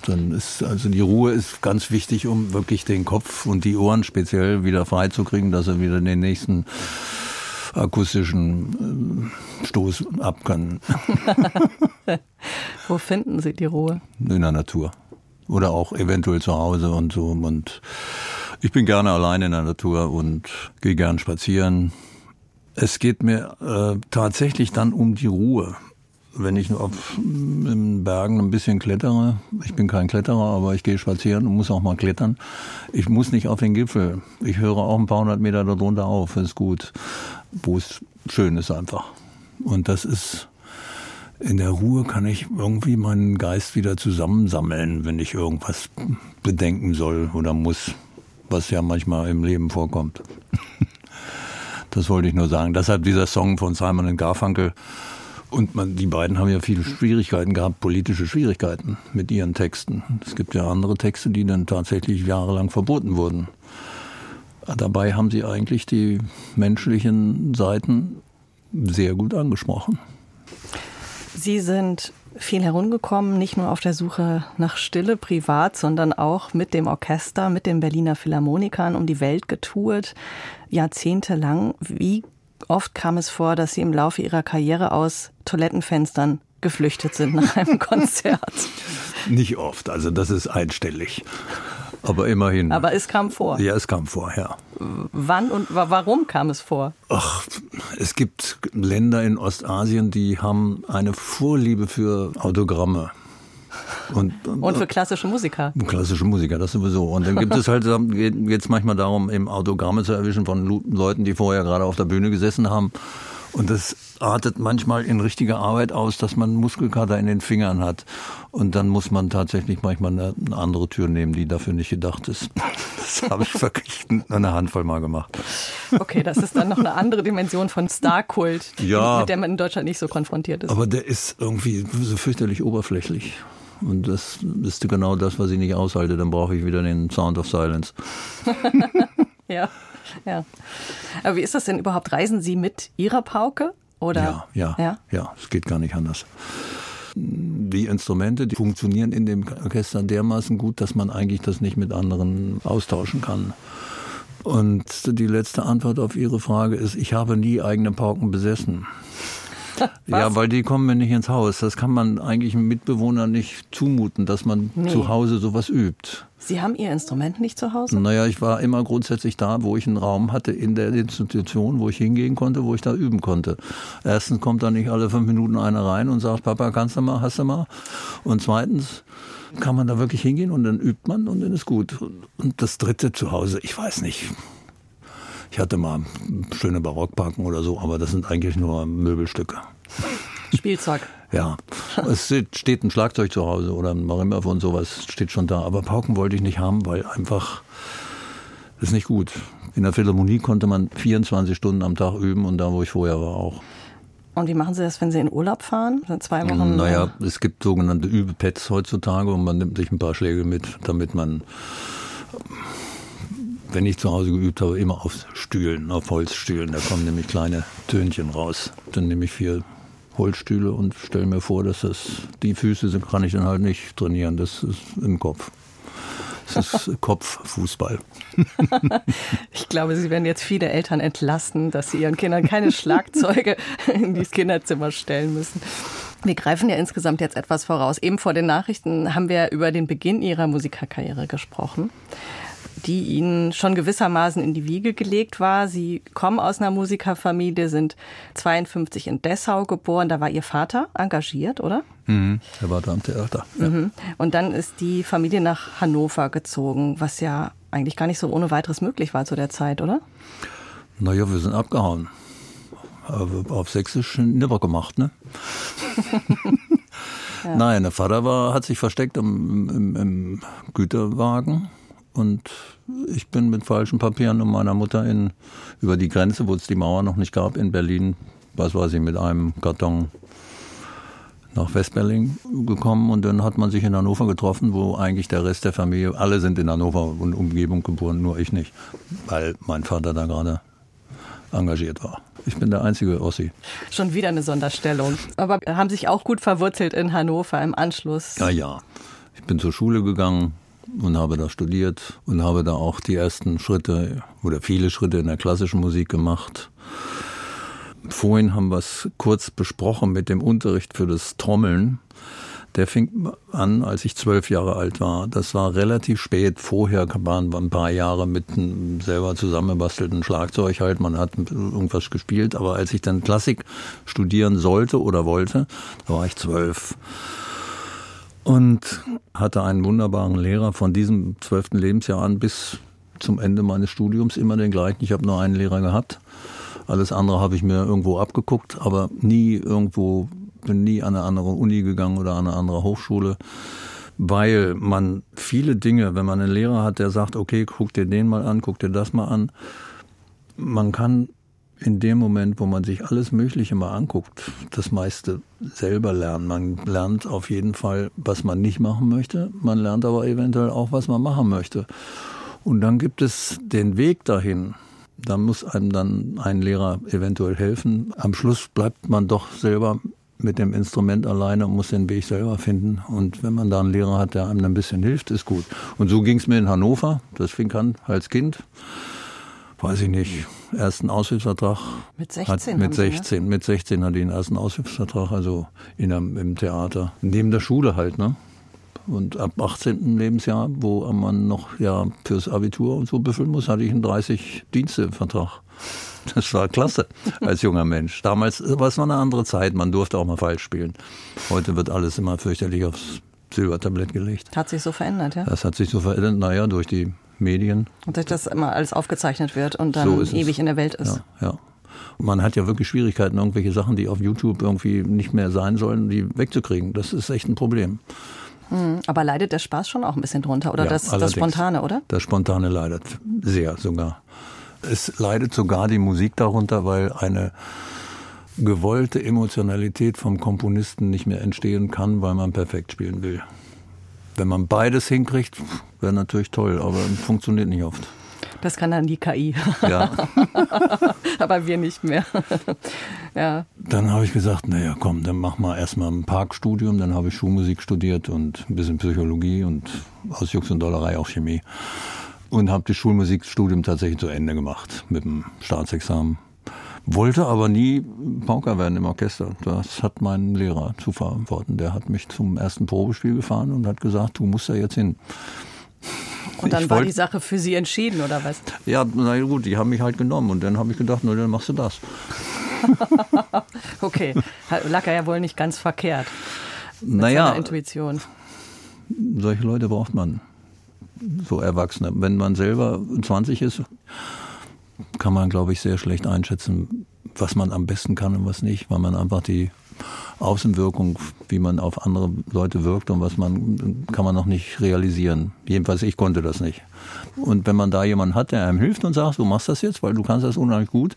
Speaker 2: Dann ist, also die Ruhe ist ganz wichtig, um wirklich den Kopf und die Ohren speziell wieder freizukriegen, dass er wieder den nächsten akustischen äh, Stoß ab können.
Speaker 1: Wo finden Sie die Ruhe?
Speaker 2: In der Natur. Oder auch eventuell zu Hause und so. Und ich bin gerne allein in der Natur und gehe gern spazieren. Es geht mir äh, tatsächlich dann um die Ruhe. Wenn ich auf in Bergen ein bisschen klettere, ich bin kein Kletterer, aber ich gehe spazieren und muss auch mal klettern. Ich muss nicht auf den Gipfel. Ich höre auch ein paar hundert Meter darunter auf, ist gut wo es schön ist einfach. Und das ist, in der Ruhe kann ich irgendwie meinen Geist wieder zusammensammeln, wenn ich irgendwas bedenken soll oder muss, was ja manchmal im Leben vorkommt. Das wollte ich nur sagen. Deshalb dieser Song von Simon Garfunkel. Und man, die beiden haben ja viele Schwierigkeiten gehabt, politische Schwierigkeiten mit ihren Texten. Es gibt ja andere Texte, die dann tatsächlich jahrelang verboten wurden. Dabei haben Sie eigentlich die menschlichen Seiten sehr gut angesprochen.
Speaker 1: Sie sind viel herumgekommen, nicht nur auf der Suche nach Stille privat, sondern auch mit dem Orchester, mit den Berliner Philharmonikern um die Welt getourt, jahrzehntelang. Wie oft kam es vor, dass Sie im Laufe Ihrer Karriere aus Toilettenfenstern geflüchtet sind nach einem Konzert?
Speaker 2: Nicht oft, also das ist einstellig. Aber immerhin.
Speaker 1: Aber es kam vor.
Speaker 2: Ja, es kam vor, ja.
Speaker 1: Wann und warum kam es vor?
Speaker 2: Ach, es gibt Länder in Ostasien, die haben eine Vorliebe für Autogramme. Und,
Speaker 1: Und für klassische Musiker.
Speaker 2: Klassische Musiker, das sowieso. Und dann gibt es halt, geht es manchmal darum, eben Autogramme zu erwischen von Leuten, die vorher gerade auf der Bühne gesessen haben. Und das artet manchmal in richtige Arbeit aus, dass man Muskelkater in den Fingern hat. Und dann muss man tatsächlich manchmal eine, eine andere Tür nehmen, die dafür nicht gedacht ist. Das habe ich wirklich eine Handvoll mal gemacht.
Speaker 1: Okay, das ist dann noch eine andere Dimension von Starkult,
Speaker 2: Ja.
Speaker 1: mit der man in Deutschland nicht so konfrontiert ist.
Speaker 2: Aber der ist irgendwie so fürchterlich oberflächlich. Und das ist genau das, was ich nicht aushalte. Dann brauche ich wieder den Sound of Silence.
Speaker 1: Ja, ja. Aber wie ist das denn überhaupt? Reisen Sie mit Ihrer Pauke? Oder?
Speaker 2: Ja, ja,
Speaker 1: Ja?
Speaker 2: ja, es geht gar nicht anders. Die Instrumente, die funktionieren in dem Orchester dermaßen gut, dass man eigentlich das nicht mit anderen austauschen kann. Und die letzte Antwort auf Ihre Frage ist, ich habe nie eigene Pauken besessen. Ja, weil die kommen mir nicht ins Haus. Das kann man eigentlich einem Mitbewohner nicht zumuten, dass man
Speaker 1: Nee.
Speaker 2: zu Hause sowas übt.
Speaker 1: Sie haben Ihr Instrument nicht zu Hause?
Speaker 2: Naja, ich war immer grundsätzlich da, wo ich einen Raum hatte in der Institution, wo ich hingehen konnte, wo ich da üben konnte. Erstens kommt da nicht alle fünf Minuten einer rein und sagt, Papa, kannst du mal, hast du mal? Und zweitens kann man da wirklich hingehen und dann übt man und dann ist gut. Und das dritte zu Hause, ich weiß nicht. Ich hatte mal schöne Barockparken oder so, aber das sind eigentlich nur Möbelstücke.
Speaker 1: Spielzeug.
Speaker 2: Ja, es steht- ein Schlagzeug zu Hause oder ein Marimba und sowas steht schon da. Aber Pauken wollte ich nicht haben, weil einfach das ist nicht gut. In der Philharmonie konnte man 24 Stunden am Tag üben und da, wo ich vorher war, auch.
Speaker 1: Und wie machen Sie das, wenn Sie in Urlaub fahren? Zwei Wochen?
Speaker 2: Naja, es gibt sogenannte Übepads heutzutage und man nimmt sich ein paar Schläge mit, damit man, wenn ich zu Hause geübt habe, immer auf Stühlen, auf Holzstühlen. Da kommen nämlich kleine Tönchen raus. Dann nehme ich vier Holzstühle und stelle mir vor, dass das die Füße sind, kann ich dann halt nicht trainieren. Das ist im Kopf. Das ist Kopffußball.
Speaker 1: Ich glaube, Sie werden jetzt viele Eltern entlasten, dass sie ihren Kindern keine Schlagzeuge in das Kinderzimmer stellen müssen. Wir greifen ja insgesamt jetzt etwas voraus. Eben vor den Nachrichten haben wir über den Beginn Ihrer Musikerkarriere gesprochen, die Ihnen schon gewissermaßen in die Wiege gelegt war. Sie kommen aus einer Musikerfamilie, sind 52 in Dessau geboren. Da war Ihr Vater engagiert, oder?
Speaker 2: Er war da am Theater. Ja.
Speaker 1: Mhm. Und dann ist die Familie nach Hannover gezogen, was ja eigentlich gar nicht so ohne weiteres möglich war zu der Zeit, oder?
Speaker 2: Naja, wir sind abgehauen. Auf Sächsisch nimmer gemacht, ne? Nein, der Vater war, hat sich versteckt im, im, im Güterwagen und ich bin mit falschen Papieren und meiner Mutter in, über die Grenze, wo es die Mauer noch nicht gab, in Berlin, was weiß ich, mit einem Karton nach Westberlin gekommen und dann hat man sich in Hannover getroffen, wo eigentlich der Rest der Familie, alle sind in Hannover und Umgebung geboren, nur ich nicht, weil mein Vater da gerade engagiert war. Ich bin der einzige Ossi.
Speaker 1: Schon wieder eine Sonderstellung. Aber haben sich auch gut verwurzelt in Hannover im Anschluss.
Speaker 2: Ja, ja. Ich bin zur Schule gegangen und habe da studiert und habe da auch die ersten Schritte oder viele Schritte in der klassischen Musik gemacht. Vorhin haben wir es kurz besprochen mit dem Unterricht für das Trommeln. Der fing an, als ich zwölf Jahre alt war. Das war relativ spät. Vorher waren ein paar Jahre mit einem selber zusammengebastelten Schlagzeug halt. Man hat irgendwas gespielt. Aber als ich dann Klassik studieren sollte oder wollte, da war ich zwölf und hatte einen wunderbaren Lehrer von diesem zwölften Lebensjahr an bis zum Ende meines Studiums immer den gleichen. Ich habe nur einen Lehrer gehabt. Alles andere habe ich mir irgendwo abgeguckt, aber nie irgendwo, bin nie an eine andere Uni gegangen oder an eine andere Hochschule, weil man viele Dinge, wenn man einen Lehrer hat, der sagt, okay, guck dir den mal an, guck dir das mal an, man kann in dem Moment, wo man sich alles Mögliche mal anguckt, das meiste selber lernen. Man lernt auf jeden Fall, was man nicht machen möchte. Man lernt aber eventuell auch, was man machen möchte. Und dann gibt es den Weg dahin. Da muss einem dann ein Lehrer eventuell helfen. Am Schluss bleibt man doch selber mit dem Instrument alleine und muss den Weg selber finden. Und wenn man da einen Lehrer hat, der einem ein bisschen hilft, ist gut. Und so ging es mir in Hannover. Das fing an als Kind weiß ich nicht, ersten Aushilfsvertrag.
Speaker 1: Mit 16
Speaker 2: Hat, mit
Speaker 1: Sie, ne?
Speaker 2: 16, mit 16 hatte ich den ersten Aushilfsvertrag, also in einem, im Theater. Neben der Schule halt, ne? Und ab 18. Lebensjahr, wo man noch ja fürs Abitur und so befüllen muss, hatte ich einen 30 Dienstevertrag. Das war klasse als junger Mensch. Damals war es noch eine andere Zeit, man durfte auch mal falsch spielen. Heute wird alles immer fürchterlich aufs Silbertablett gelegt.
Speaker 1: Hat sich so verändert, ja?
Speaker 2: Das hat sich so verändert, naja, durch die Medien.
Speaker 1: Und dass das immer alles aufgezeichnet wird und dann
Speaker 2: So ist es.
Speaker 1: ewig in der Welt ist.
Speaker 2: Ja, ja. Und man hat ja wirklich Schwierigkeiten, irgendwelche Sachen, die auf YouTube irgendwie nicht mehr sein sollen, die wegzukriegen. Das ist echt ein Problem.
Speaker 1: Aber leidet der Spaß schon auch ein bisschen drunter? Oder
Speaker 2: Ja,
Speaker 1: das, das. Spontane, oder?
Speaker 2: Das Spontane leidet sehr sogar. Es leidet sogar die Musik darunter, weil eine gewollte Emotionalität vom Komponisten nicht mehr entstehen kann, weil man perfekt spielen will. Wenn man beides hinkriegt, wäre natürlich toll, aber funktioniert nicht oft.
Speaker 1: Das kann dann die KI.
Speaker 2: Ja.
Speaker 1: Aber wir nicht mehr. ja.
Speaker 2: Dann habe ich gesagt, naja, komm, dann mach mal erstmal ein Parkstudium. Dann habe ich Schulmusik studiert und ein bisschen Psychologie und aus Jux und Dollerei auch Chemie. Und habe das Schulmusikstudium tatsächlich zu Ende gemacht mit dem Staatsexamen. Wollte aber nie Pauker werden im Orchester. Das hat mein Lehrer zu verantworten. Der hat mich zum ersten Probespiel gefahren und hat gesagt, du musst da jetzt hin.
Speaker 1: Und dann
Speaker 2: Ich
Speaker 1: war
Speaker 2: wollt-
Speaker 1: die Sache für Sie entschieden, oder was?
Speaker 2: Ja, na gut, die haben mich halt genommen. Und dann habe ich gedacht, na, dann machst du das.
Speaker 1: Okay, lag er ja wohl nicht ganz verkehrt. Mit
Speaker 2: Naja,
Speaker 1: Intuition.
Speaker 2: solche Leute braucht man. So Erwachsene. Wenn man selber 20 ist, kann man, glaube ich, sehr schlecht einschätzen, was man am besten kann und was nicht, weil man einfach die Außenwirkung, wie man auf andere Leute wirkt und was man, kann man noch nicht realisieren. Jedenfalls ich konnte das nicht. Und wenn man da jemanden hat, der einem hilft und sagt, du machst das jetzt, weil du kannst das unheimlich gut.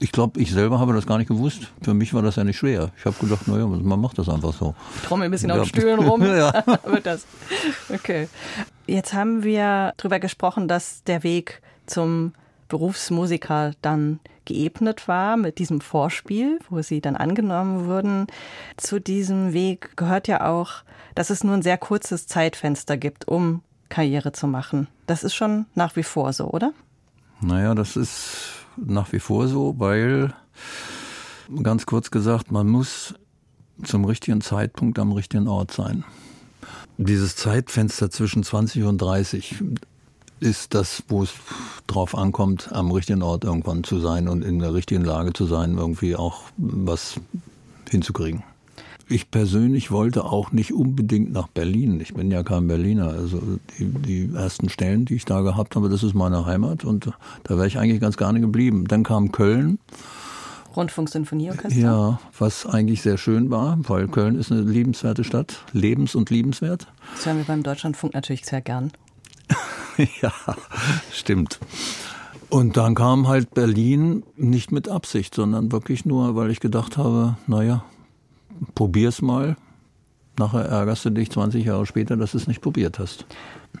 Speaker 2: Ich glaube, ich selber habe das gar nicht gewusst. Für mich war das ja nicht schwer. Ich habe gedacht, naja, man macht das einfach so.
Speaker 1: Trommel ein bisschen
Speaker 2: Ja.
Speaker 1: auf Stühlen rum.
Speaker 2: Ja.
Speaker 1: Wird das. Okay. Jetzt haben wir darüber gesprochen, dass der Weg zum Berufsmusiker dann geebnet war mit diesem Vorspiel, wo sie dann angenommen wurden. Zu diesem Weg gehört ja auch, dass es nur ein sehr kurzes Zeitfenster gibt, um Karriere zu machen. Das ist schon nach wie vor so, oder?
Speaker 2: Naja, das ist nach wie vor so, weil, ganz kurz gesagt, man muss zum richtigen Zeitpunkt am richtigen Ort sein. Dieses Zeitfenster zwischen 20 und 30 ist das, wo es drauf ankommt, am richtigen Ort irgendwann zu sein und in der richtigen Lage zu sein, irgendwie auch was hinzukriegen. Ich persönlich wollte auch nicht unbedingt nach Berlin. Ich bin ja kein Berliner. Also die, die ersten Stellen, die ich da gehabt habe, das ist meine Heimat und da wäre ich eigentlich ganz gerne geblieben. Dann kam Köln,
Speaker 1: Rundfunksinfonieorchester.
Speaker 2: ja, was eigentlich sehr schön war, weil Köln ist eine liebenswerte Stadt, lebens- und liebenswert.
Speaker 1: Das hören wir beim Deutschlandfunk natürlich sehr gern.
Speaker 2: ja, stimmt. Und dann kam halt Berlin nicht mit Absicht, sondern wirklich nur, weil ich gedacht habe, naja, probier's mal. Nachher ärgerst du dich 20 Jahre später, dass du es nicht probiert hast.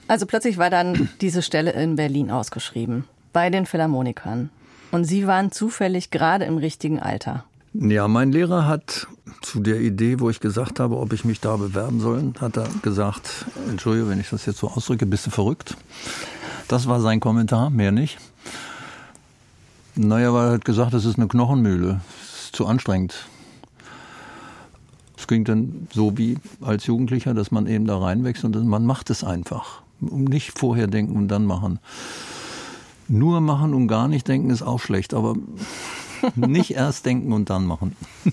Speaker 1: Also plötzlich war dann diese Stelle in Berlin ausgeschrieben, bei den Philharmonikern. Und Sie waren zufällig gerade im richtigen Alter.
Speaker 2: Ja, mein Lehrer hat zu der Idee, wo ich gesagt habe, ob ich mich da bewerben soll, hat er gesagt, entschuldige, wenn ich das jetzt so ausdrücke, bist du verrückt? Das war sein Kommentar, mehr nicht. Naja, weil er hat gesagt, das ist eine Knochenmühle, das ist zu anstrengend. Es ging dann so wie als Jugendlicher, dass man eben da reinwächst und man macht es einfach. Nicht vorher denken und dann machen. Nur machen und gar nicht denken ist auch schlecht, aber nicht erst denken und dann machen.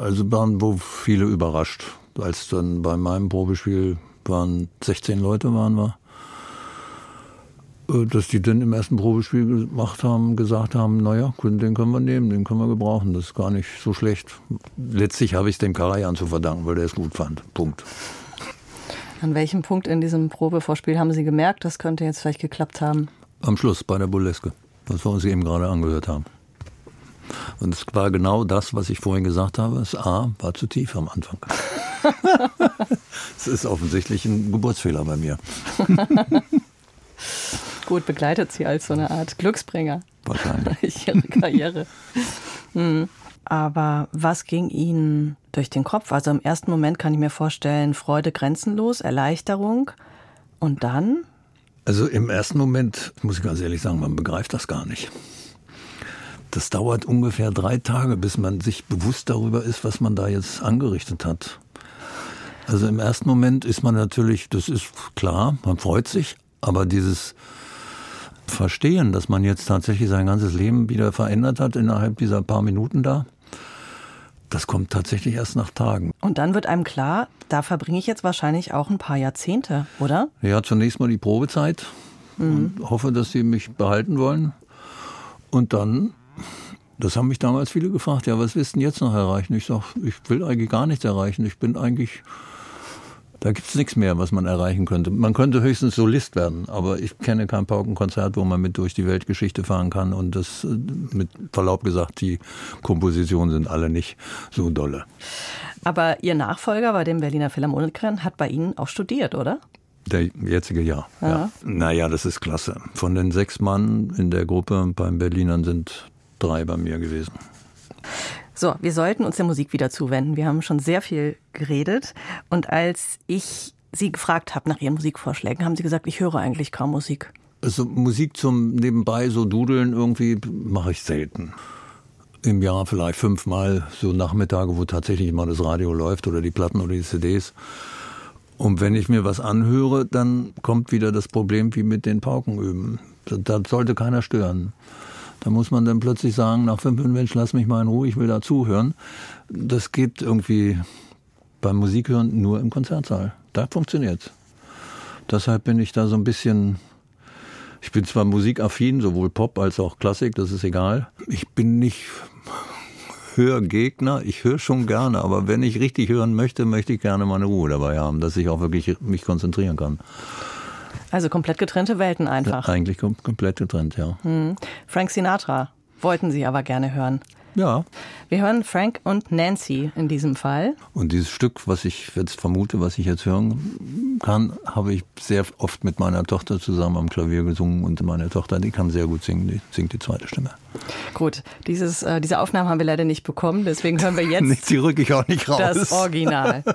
Speaker 2: Also waren wo viele überrascht, als dann bei meinem Probespiel waren 16 Leute waren wir, äh, dass die dann im ersten Probespiel gemacht haben, gesagt haben, naja, den können wir nehmen, den können wir gebrauchen, das ist gar nicht so schlecht. Letztlich habe ich es dem Karajan zu verdanken, weil der es gut fand. Punkt.
Speaker 1: An welchem Punkt in diesem Probevorspiel haben Sie gemerkt, das könnte jetzt vielleicht geklappt haben?
Speaker 2: Am Schluss bei der Burleske, was wir uns eben gerade angehört haben. Und es war genau das, was ich vorhin gesagt habe. Das A war zu tief am Anfang. Es ist offensichtlich ein Geburtsfehler bei mir.
Speaker 1: Gut begleitet Sie als so eine Art Glücksbringer
Speaker 2: Wahrscheinlich.
Speaker 1: Ihre Karriere. Hm. Aber was ging Ihnen durch den Kopf? Also im ersten Moment kann ich mir vorstellen, Freude grenzenlos, Erleichterung. Und dann?
Speaker 2: Also im ersten Moment, muss ich ganz ehrlich sagen, man begreift das gar nicht. Das dauert ungefähr drei Tage, bis man sich bewusst darüber ist, was man da jetzt angerichtet hat. Also im ersten Moment ist man natürlich, das ist klar, man freut sich, aber dieses Verstehen, dass man jetzt tatsächlich sein ganzes Leben wieder verändert hat innerhalb dieser paar Minuten da, Das kommt tatsächlich erst nach Tagen.
Speaker 1: Und dann wird einem klar, da verbringe ich jetzt wahrscheinlich auch ein paar Jahrzehnte, oder?
Speaker 2: Ja, zunächst mal die Probezeit und hoffe, dass sie mich behalten wollen. Und dann, das haben mich damals viele gefragt, ja, was willst du denn jetzt noch erreichen? Ich sage, ich will eigentlich gar nichts erreichen. Ich bin eigentlich, da gibt's nichts mehr, was man erreichen könnte. Man könnte höchstens Solist werden, aber ich kenne kein Paukenkonzert, wo man mit durch die Weltgeschichte fahren kann. Und das, äh, mit Verlaub gesagt, die Kompositionen sind alle nicht so dolle.
Speaker 1: Aber Ihr Nachfolger bei den Berliner Philharmonikern hat bei Ihnen auch studiert, oder?
Speaker 2: Der jetzige Jahr. Ja. Naja, das ist klasse. Von den sechs Mann in der Gruppe beim Berlinern sind drei bei mir gewesen.
Speaker 1: So, wir sollten uns der Musik wieder zuwenden. Wir haben schon sehr viel geredet. Und als ich Sie gefragt habe nach Ihren Musikvorschlägen, haben Sie gesagt, ich höre eigentlich kaum Musik.
Speaker 2: Also Musik zum Nebenbei so dudeln irgendwie mache ich selten. Im Jahr vielleicht fünfmal so Nachmittage, wo tatsächlich mal das Radio läuft oder die Platten oder die CDs. Und wenn ich mir was anhöre, dann kommt wieder das Problem wie mit den Paukenüben. Da, da sollte keiner stören. Da muss man dann plötzlich sagen, nach fünf Minuten, Mensch, lass mich mal in Ruhe, ich will da zuhören. Das geht irgendwie beim Musikhören nur im Konzertsaal. Da funktioniert's. Deshalb bin ich da so ein bisschen, ich bin zwar musikaffin, sowohl Pop als auch Klassik, das ist egal. Ich bin nicht Hörgegner, ich höre schon gerne, aber wenn ich richtig hören möchte, möchte ich gerne meine Ruhe dabei haben, dass ich auch wirklich mich konzentrieren kann.
Speaker 1: Also komplett getrennte Welten einfach.
Speaker 2: Eigentlich kom komplett getrennt, ja.
Speaker 1: Frank Sinatra wollten Sie aber gerne hören.
Speaker 2: Ja,
Speaker 1: Wir hören Frank und Nancy in diesem Fall.
Speaker 2: und dieses Stück, was ich jetzt vermute, was ich jetzt hören kann, habe ich sehr oft mit meiner Tochter zusammen am Klavier gesungen und meine Tochter, die kann sehr gut singen, die singt die zweite Stimme.
Speaker 1: Gut, dieses, äh, diese Aufnahmen haben wir leider nicht bekommen, deswegen hören wir jetzt
Speaker 2: die rücke ich auch nicht raus.
Speaker 1: das Original.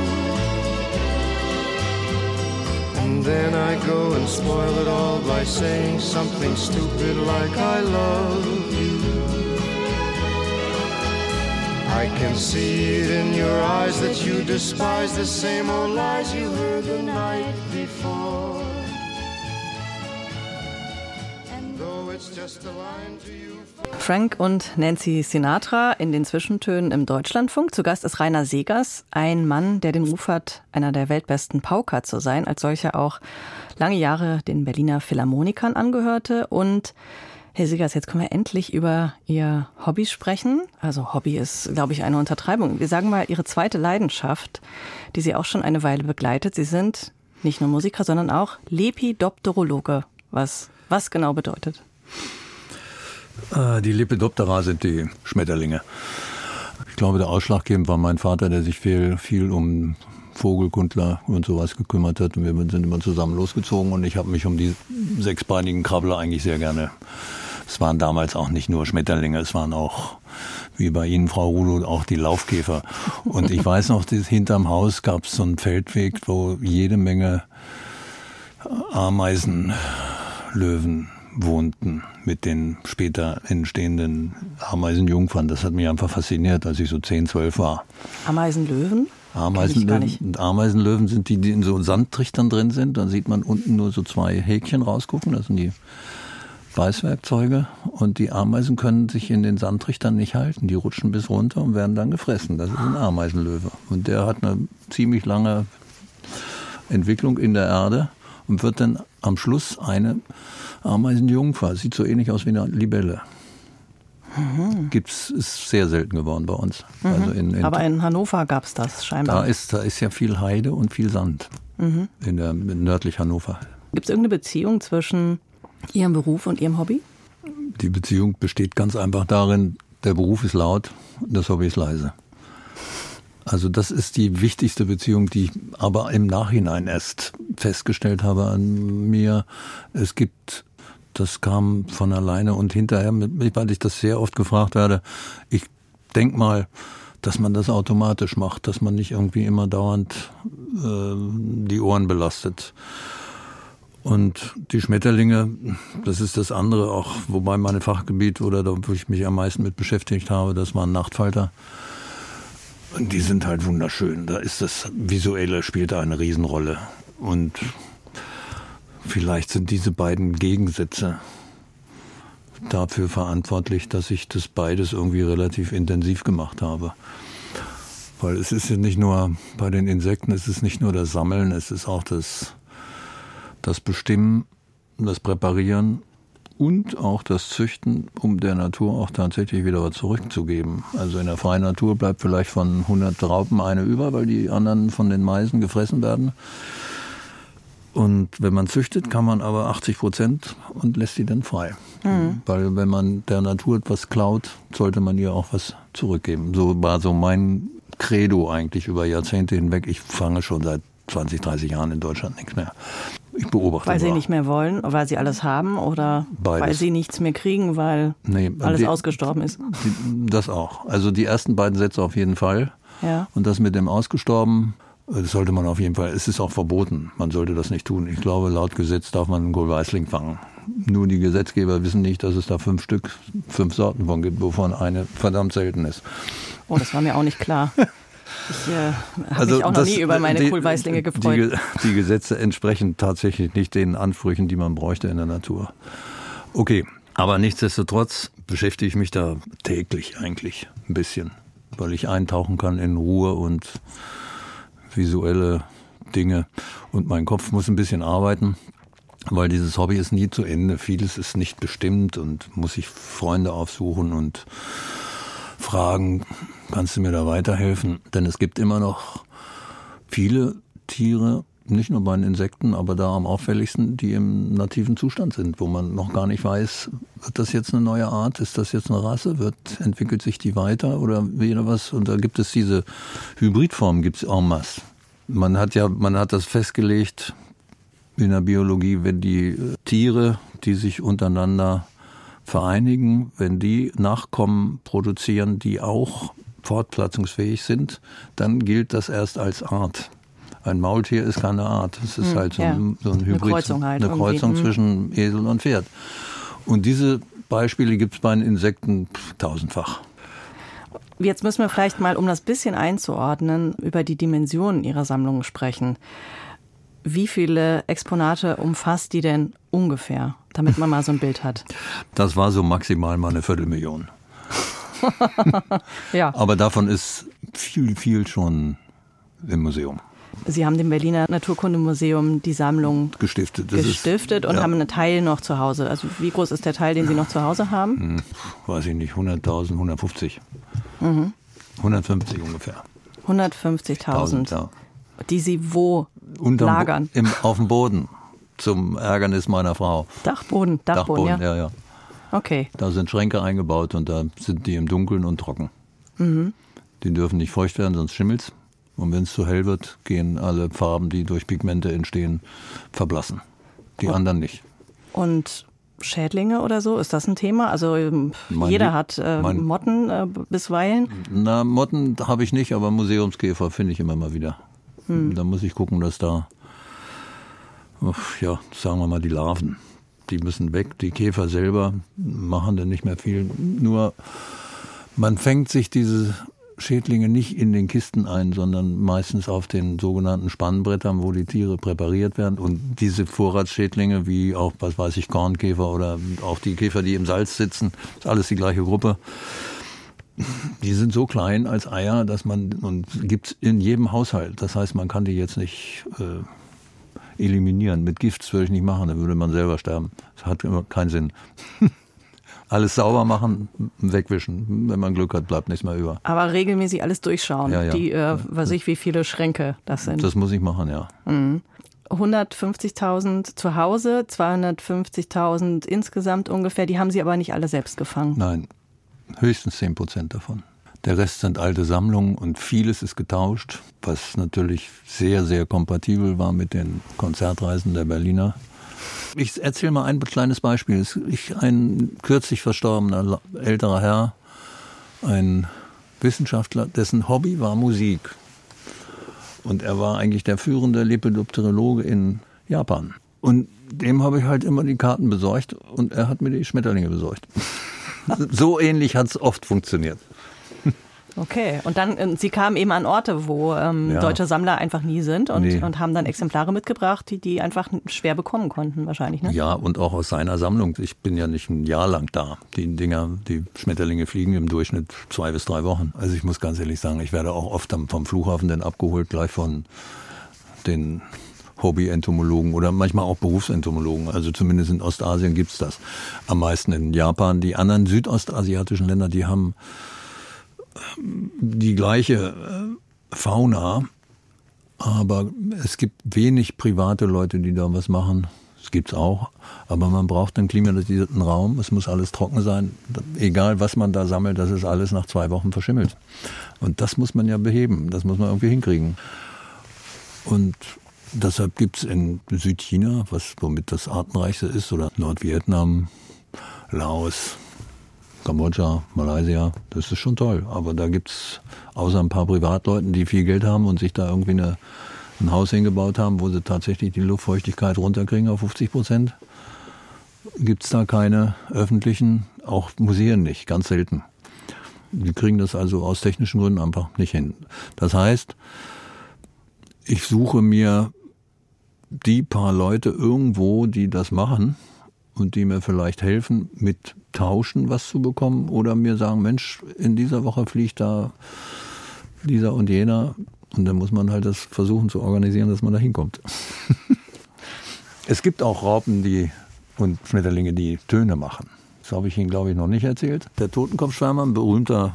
Speaker 3: And then I go and spoil it all by saying something stupid like I love you. I can see it in your eyes that you despise the same old lies you heard the night before. And though it's just a line to you.
Speaker 1: Frank und Nancy Sinatra in den Zwischentönen im Deutschlandfunk. Zu Gast ist Rainer Segers, ein Mann, der den Ruf hat, einer der weltbesten Pauker zu sein, als solcher auch lange Jahre den Berliner Philharmonikern angehörte. Und Herr Segers, jetzt können wir endlich über Ihr Hobby sprechen. Also Hobby ist, glaube ich, eine Untertreibung. Wir sagen mal Ihre zweite Leidenschaft, die Sie auch schon eine Weile begleitet. Sie sind nicht nur Musiker, sondern auch Lepidopterologe. Was, was genau bedeutet?
Speaker 2: Äh, Die Lepidoptera sind die Schmetterlinge. Ich glaube, der ausschlaggebend war mein Vater, der sich viel, viel um Vogelkundler und sowas gekümmert hat. Und wir sind immer zusammen losgezogen und ich habe mich um die sechsbeinigen Krabbler eigentlich sehr gerne. Es waren damals auch nicht nur Schmetterlinge, es waren auch, wie bei Ihnen, Frau Rulo, auch die Laufkäfer. Und ich weiß noch, hinterm Haus gab es so einen Feldweg, wo jede Menge Ameisenlöwen wohnten mit den später entstehenden Ameisenjungfern. Das hat mich einfach fasziniert, als ich so 10, 12 war.
Speaker 1: Ameisenlöwen?
Speaker 2: Ameisenlöwen, Ameisenlöwen sind die, die in so Sandtrichtern drin sind. Dann sieht man unten nur so zwei Häkchen rausgucken. Das sind die Beißwerkzeuge. Und die Ameisen können sich in den Sandtrichtern nicht halten. Die rutschen bis runter und werden dann gefressen. Das ist ein Ameisenlöwe. Und der hat eine ziemlich lange Entwicklung in der Erde und wird dann am Schluss eine Ameisenjungfer. Sieht so ähnlich aus wie eine Libelle. Gibt's, ist sehr selten geworden bei uns. Also in, in,
Speaker 1: Aber in Hannover gab es das
Speaker 2: da
Speaker 1: scheinbar.
Speaker 2: ist, da ist ja viel Heide und viel Sand in der in nördlich Hannover.
Speaker 1: Gibt es irgendeine Beziehung zwischen Ihrem Beruf und Ihrem Hobby?
Speaker 2: Die Beziehung besteht ganz einfach darin, der Beruf ist laut, das Hobby ist leise. Also das ist die wichtigste Beziehung, die ich aber im Nachhinein erst festgestellt habe an mir. Es gibt, das kam von alleine und hinterher, weil ich das sehr oft gefragt werde, ich denk mal, dass man das automatisch macht, dass man nicht irgendwie immer dauernd äh, die Ohren belastet. Und die Schmetterlinge, das ist das andere auch, wobei mein Fachgebiet oder da, wo ich mich am meisten mit beschäftigt habe, das waren Nachtfalter. Und die sind halt wunderschön. Da ist das Visuelle spielt da eine Riesenrolle. Und vielleicht sind diese beiden Gegensätze dafür verantwortlich, dass ich das beides irgendwie relativ intensiv gemacht habe. Weil es ist ja nicht nur bei den Insekten, es ist nicht nur das Sammeln, es ist auch das das Bestimmen, das Präparieren und auch das Züchten, um der Natur auch tatsächlich wieder was zurückzugeben. Also in der freien Natur bleibt vielleicht von 100 Raupen eine über, weil die anderen von den Meisen gefressen werden. Und wenn man züchtet, kann man aber 80 Prozent und lässt sie dann frei. Mhm. Weil wenn man der Natur etwas klaut, sollte man ihr auch was zurückgeben. So war so mein Credo eigentlich über Jahrzehnte hinweg. Ich fange schon seit 20, 30 Jahren in Deutschland nichts mehr. Ich beobachte.
Speaker 1: Weil sie nicht mehr wollen, weil sie alles haben oder
Speaker 2: Beides.
Speaker 1: weil sie nichts mehr kriegen, weil
Speaker 2: Nee,
Speaker 1: alles
Speaker 2: die-
Speaker 1: ausgestorben ist.
Speaker 2: Die, das auch. Also die ersten beiden Sätze auf jeden Fall.
Speaker 1: Ja.
Speaker 2: Und das mit dem Ausgestorben, das sollte man auf jeden Fall, es ist auch verboten. Man sollte das nicht tun. Ich glaube, laut Gesetz darf man einen Goldweißling fangen. Nur die Gesetzgeber wissen nicht, dass es da fünf Stück, fünf Sorten von gibt, wovon eine verdammt selten ist.
Speaker 1: Oh, das war mir auch nicht klar. Ich äh, habe
Speaker 2: Also
Speaker 1: mich auch noch
Speaker 2: das-
Speaker 1: nie über meine
Speaker 2: die-
Speaker 1: Kohlweißlinge
Speaker 2: Die,
Speaker 1: gefreut.
Speaker 2: Ge- die Gesetze entsprechen tatsächlich nicht den Ansprüchen, die man bräuchte in der Natur. Okay, aber nichtsdestotrotz beschäftige ich mich da täglich eigentlich ein bisschen, weil ich eintauchen kann in Ruhe und visuelle Dinge und mein Kopf muss ein bisschen arbeiten. Weil dieses Hobby ist nie zu Ende. Vieles ist nicht bestimmt und muss ich Freunde aufsuchen und fragen, kannst du mir da weiterhelfen? Denn es gibt immer noch viele Tiere, nicht nur bei den Insekten, aber da am auffälligsten, die im nativen Zustand sind, wo man noch gar nicht weiß, wird das jetzt eine neue Art, ist das jetzt eine Rasse, wird, entwickelt sich die weiter oder wieder was? Und da gibt es diese Hybridformen, gibt es en masse. Man hat ja, man hat das festgelegt in der Biologie, wenn die äh, Tiere, die sich untereinander vereinigen, wenn die Nachkommen produzieren, die auch fortpflanzungsfähig sind, dann gilt das erst als Art. Ein Maultier ist keine Art. Es ist
Speaker 1: Hm,
Speaker 2: halt so
Speaker 1: ja.
Speaker 2: ein, so ein
Speaker 1: Eine
Speaker 2: Hybrid.
Speaker 1: Kreuzung halt
Speaker 2: Eine Kreuzung
Speaker 1: hm.
Speaker 2: zwischen Esel und Pferd. Und diese Beispiele gibt es bei den Insekten tausendfach.
Speaker 1: Jetzt müssen wir vielleicht mal, um das bisschen einzuordnen, über die Dimensionen Ihrer Sammlung sprechen. Wie viele Exponate umfasst die denn ungefähr, damit man mal so ein Bild hat?
Speaker 2: Das war so maximal mal eine Viertelmillion.
Speaker 1: Ja,
Speaker 2: Aber davon ist viel, viel schon im Museum
Speaker 1: Sie haben dem Berliner Naturkundemuseum die Sammlung
Speaker 2: gestiftet.
Speaker 1: Gestiftet
Speaker 2: ist,
Speaker 1: und
Speaker 2: ja,
Speaker 1: haben einen Teil noch zu Hause. Also wie groß ist der Teil, den Sie noch zu Hause haben?
Speaker 2: hm, weiß ich nicht, 100.000, 150.
Speaker 1: Mhm.
Speaker 2: 150 ungefähr.
Speaker 1: 150.000,
Speaker 2: ja.
Speaker 1: die Sie wo
Speaker 2: Unterm
Speaker 1: lagern?
Speaker 2: Im, auf dem Boden. Zum Ärgernis meiner Frau.
Speaker 1: Dachboden, Dachboden, ja.
Speaker 2: ja, ja.
Speaker 1: Okay.
Speaker 2: Da sind Schränke eingebaut und da sind die im Dunkeln und trocken.
Speaker 1: Mhm.
Speaker 2: Die dürfen nicht feucht werden, sonst schimmelt's. Und wenn es zu hell wird, gehen alle Farben, die durch Pigmente entstehen, verblassen. Die
Speaker 1: Oh.
Speaker 2: anderen nicht.
Speaker 1: Und Schädlinge oder so, ist das ein Thema? Also ähm,
Speaker 2: Mein
Speaker 1: jeder hat äh, Motten äh, bisweilen.
Speaker 2: Na, Motten habe ich nicht, aber Museumskäfer finde ich immer mal wieder.
Speaker 1: Hm.
Speaker 2: Da muss ich gucken, dass da, ja, sagen wir mal, die Larven, die müssen weg. Die Käfer selber machen dann nicht mehr viel. Nur man fängt sich diese Schädlinge nicht in den Kisten ein, sondern meistens auf den sogenannten Spannbrettern, wo die Tiere präpariert werden. Und diese Vorratsschädlinge, wie auch, was weiß ich, Kornkäfer oder auch die Käfer, die im Salz sitzen, ist alles die gleiche Gruppe. Die sind so klein als Eier, dass man, und gibt's in jedem Haushalt. Das heißt, man kann die jetzt nicht äh, eliminieren. Mit Gift würde ich nicht machen, dann würde man selber sterben. Das hat keinen Sinn. Alles sauber machen, wegwischen. Wenn man Glück hat, bleibt nichts mehr über.
Speaker 1: Aber regelmäßig alles durchschauen.
Speaker 2: Ja, ja.
Speaker 1: Die, äh, weiß ich, wie viele Schränke das sind.
Speaker 2: Das muss ich machen, ja.
Speaker 1: 150.000 zu Hause, 250.000 insgesamt ungefähr. Die haben Sie aber nicht alle selbst gefangen.
Speaker 2: Nein, höchstens 10 Prozent davon. Der Rest sind alte Sammlungen und vieles ist getauscht, was natürlich sehr, sehr kompatibel war mit den Konzertreisen der Berliner. Ich erzähle mal ein kleines Beispiel. Ich, ein kürzlich verstorbener älterer Herr, ein Wissenschaftler, dessen Hobby war Musik. Und er war eigentlich der führende Lepidopterologe in Japan. Und dem habe ich halt immer die Karten besorgt und er hat mir die Schmetterlinge besorgt. so ähnlich hat es oft funktioniert.
Speaker 1: Okay, und dann, äh, Sie kamen eben an Orte, wo ähm,
Speaker 2: Ja.
Speaker 1: deutsche Sammler einfach nie sind und,
Speaker 2: Nee.
Speaker 1: und haben dann Exemplare mitgebracht, die die einfach schwer bekommen konnten, wahrscheinlich. Ne?
Speaker 2: Ja, und auch aus seiner Sammlung. Ich bin ja nicht ein Jahr lang da. Die Dinger, die Schmetterlinge fliegen im Durchschnitt zwei bis drei Wochen. Also ich muss ganz ehrlich sagen, ich werde auch oft am- vom Flughafen dann abgeholt, gleich von den Hobby-Entomologen oder manchmal auch Berufsentomologen. Also zumindest in Ostasien gibt's das. Am meisten in Japan. Die anderen südostasiatischen Länder, die haben ähm, die gleiche äh, Fauna, aber es gibt wenig private Leute, die da was machen. Das gibt's auch. Aber man braucht einen klimatisierten Raum. Es muss alles trocken sein. Egal, was man da sammelt, das ist alles nach zwei Wochen verschimmelt. Und das muss man ja beheben. Das muss man irgendwie hinkriegen. Und deshalb gibt's in Südchina, was womit das artenreichste ist, oder Nordvietnam, Laos, Kambodscha, Malaysia, das ist schon toll. Aber da gibt's außer ein paar Privatleuten, die viel Geld haben und sich da irgendwie eine, ein Haus hingebaut haben, wo sie tatsächlich die Luftfeuchtigkeit runterkriegen auf 50 Prozent, gibt's da keine öffentlichen, auch Museen nicht, ganz selten. Die kriegen das also aus technischen Gründen einfach nicht hin. Das heißt, ich suche mir die paar Leute irgendwo, die das machen und die mir vielleicht helfen, mit Tauschen was zu bekommen oder mir sagen, Mensch, in dieser Woche fliegt da dieser und jener und dann muss man halt das versuchen zu organisieren, dass man da hinkommt. es gibt auch Raupen, die und Schmetterlinge, die Töne machen. Das habe ich Ihnen, glaube ich, noch nicht erzählt. Der Totenkopfschwärmer, ein berühmter,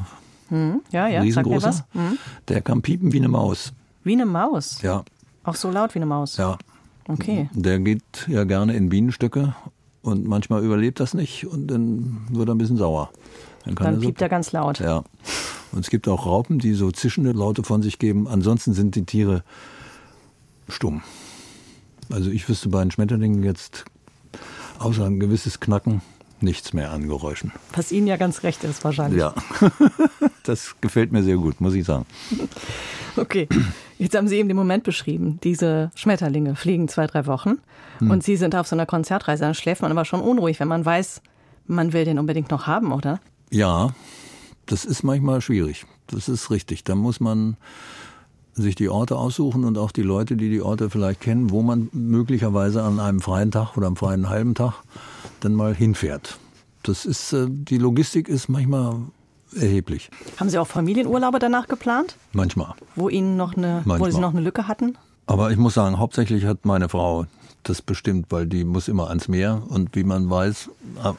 Speaker 1: Hm, ja, ja,
Speaker 2: riesengroßer,
Speaker 1: Hm.
Speaker 2: der kann piepen wie eine Maus.
Speaker 1: Wie eine Maus.
Speaker 2: Ja,
Speaker 1: Auch so laut wie eine Maus.
Speaker 2: ja.
Speaker 1: Okay.
Speaker 2: Der geht ja gerne in Bienenstöcke und manchmal überlebt das nicht und dann wird er ein bisschen sauer. kann
Speaker 1: Dann
Speaker 2: er so-
Speaker 1: piept er ganz laut.
Speaker 2: Ja. Und es gibt auch Raupen, die so zischende Laute von sich geben. Ansonsten sind die Tiere stumm. Also ich wüsste bei den Schmetterlingen jetzt außer ein gewisses Knacken nichts mehr an Geräuschen.
Speaker 1: Was Ihnen ja ganz recht ist wahrscheinlich.
Speaker 2: Ja, das gefällt mir sehr gut, muss ich sagen.
Speaker 1: Okay, jetzt haben Sie eben den Moment beschrieben. Diese Schmetterlinge fliegen zwei, drei Wochen
Speaker 2: Hm.
Speaker 1: und Sie sind auf so einer Konzertreise. Dann schläft man aber schon unruhig, wenn man weiß, man will den unbedingt noch haben, oder?
Speaker 2: Ja, das ist manchmal schwierig. Das ist richtig. Da muss man sich die Orte aussuchen und auch die Leute, die die Orte vielleicht kennen, wo man möglicherweise an einem freien Tag oder am freien halben Tag dann mal hinfährt. Das ist, äh, die Logistik ist manchmal erheblich.
Speaker 1: Haben Sie auch Familienurlaube danach geplant,
Speaker 2: Manchmal.
Speaker 1: wo Ihnen noch eine, wo
Speaker 2: Manchmal.
Speaker 1: Sie noch eine Lücke hatten?
Speaker 2: Aber ich muss sagen, hauptsächlich hat meine Frau das bestimmt, weil die muss immer ans Meer und wie man weiß,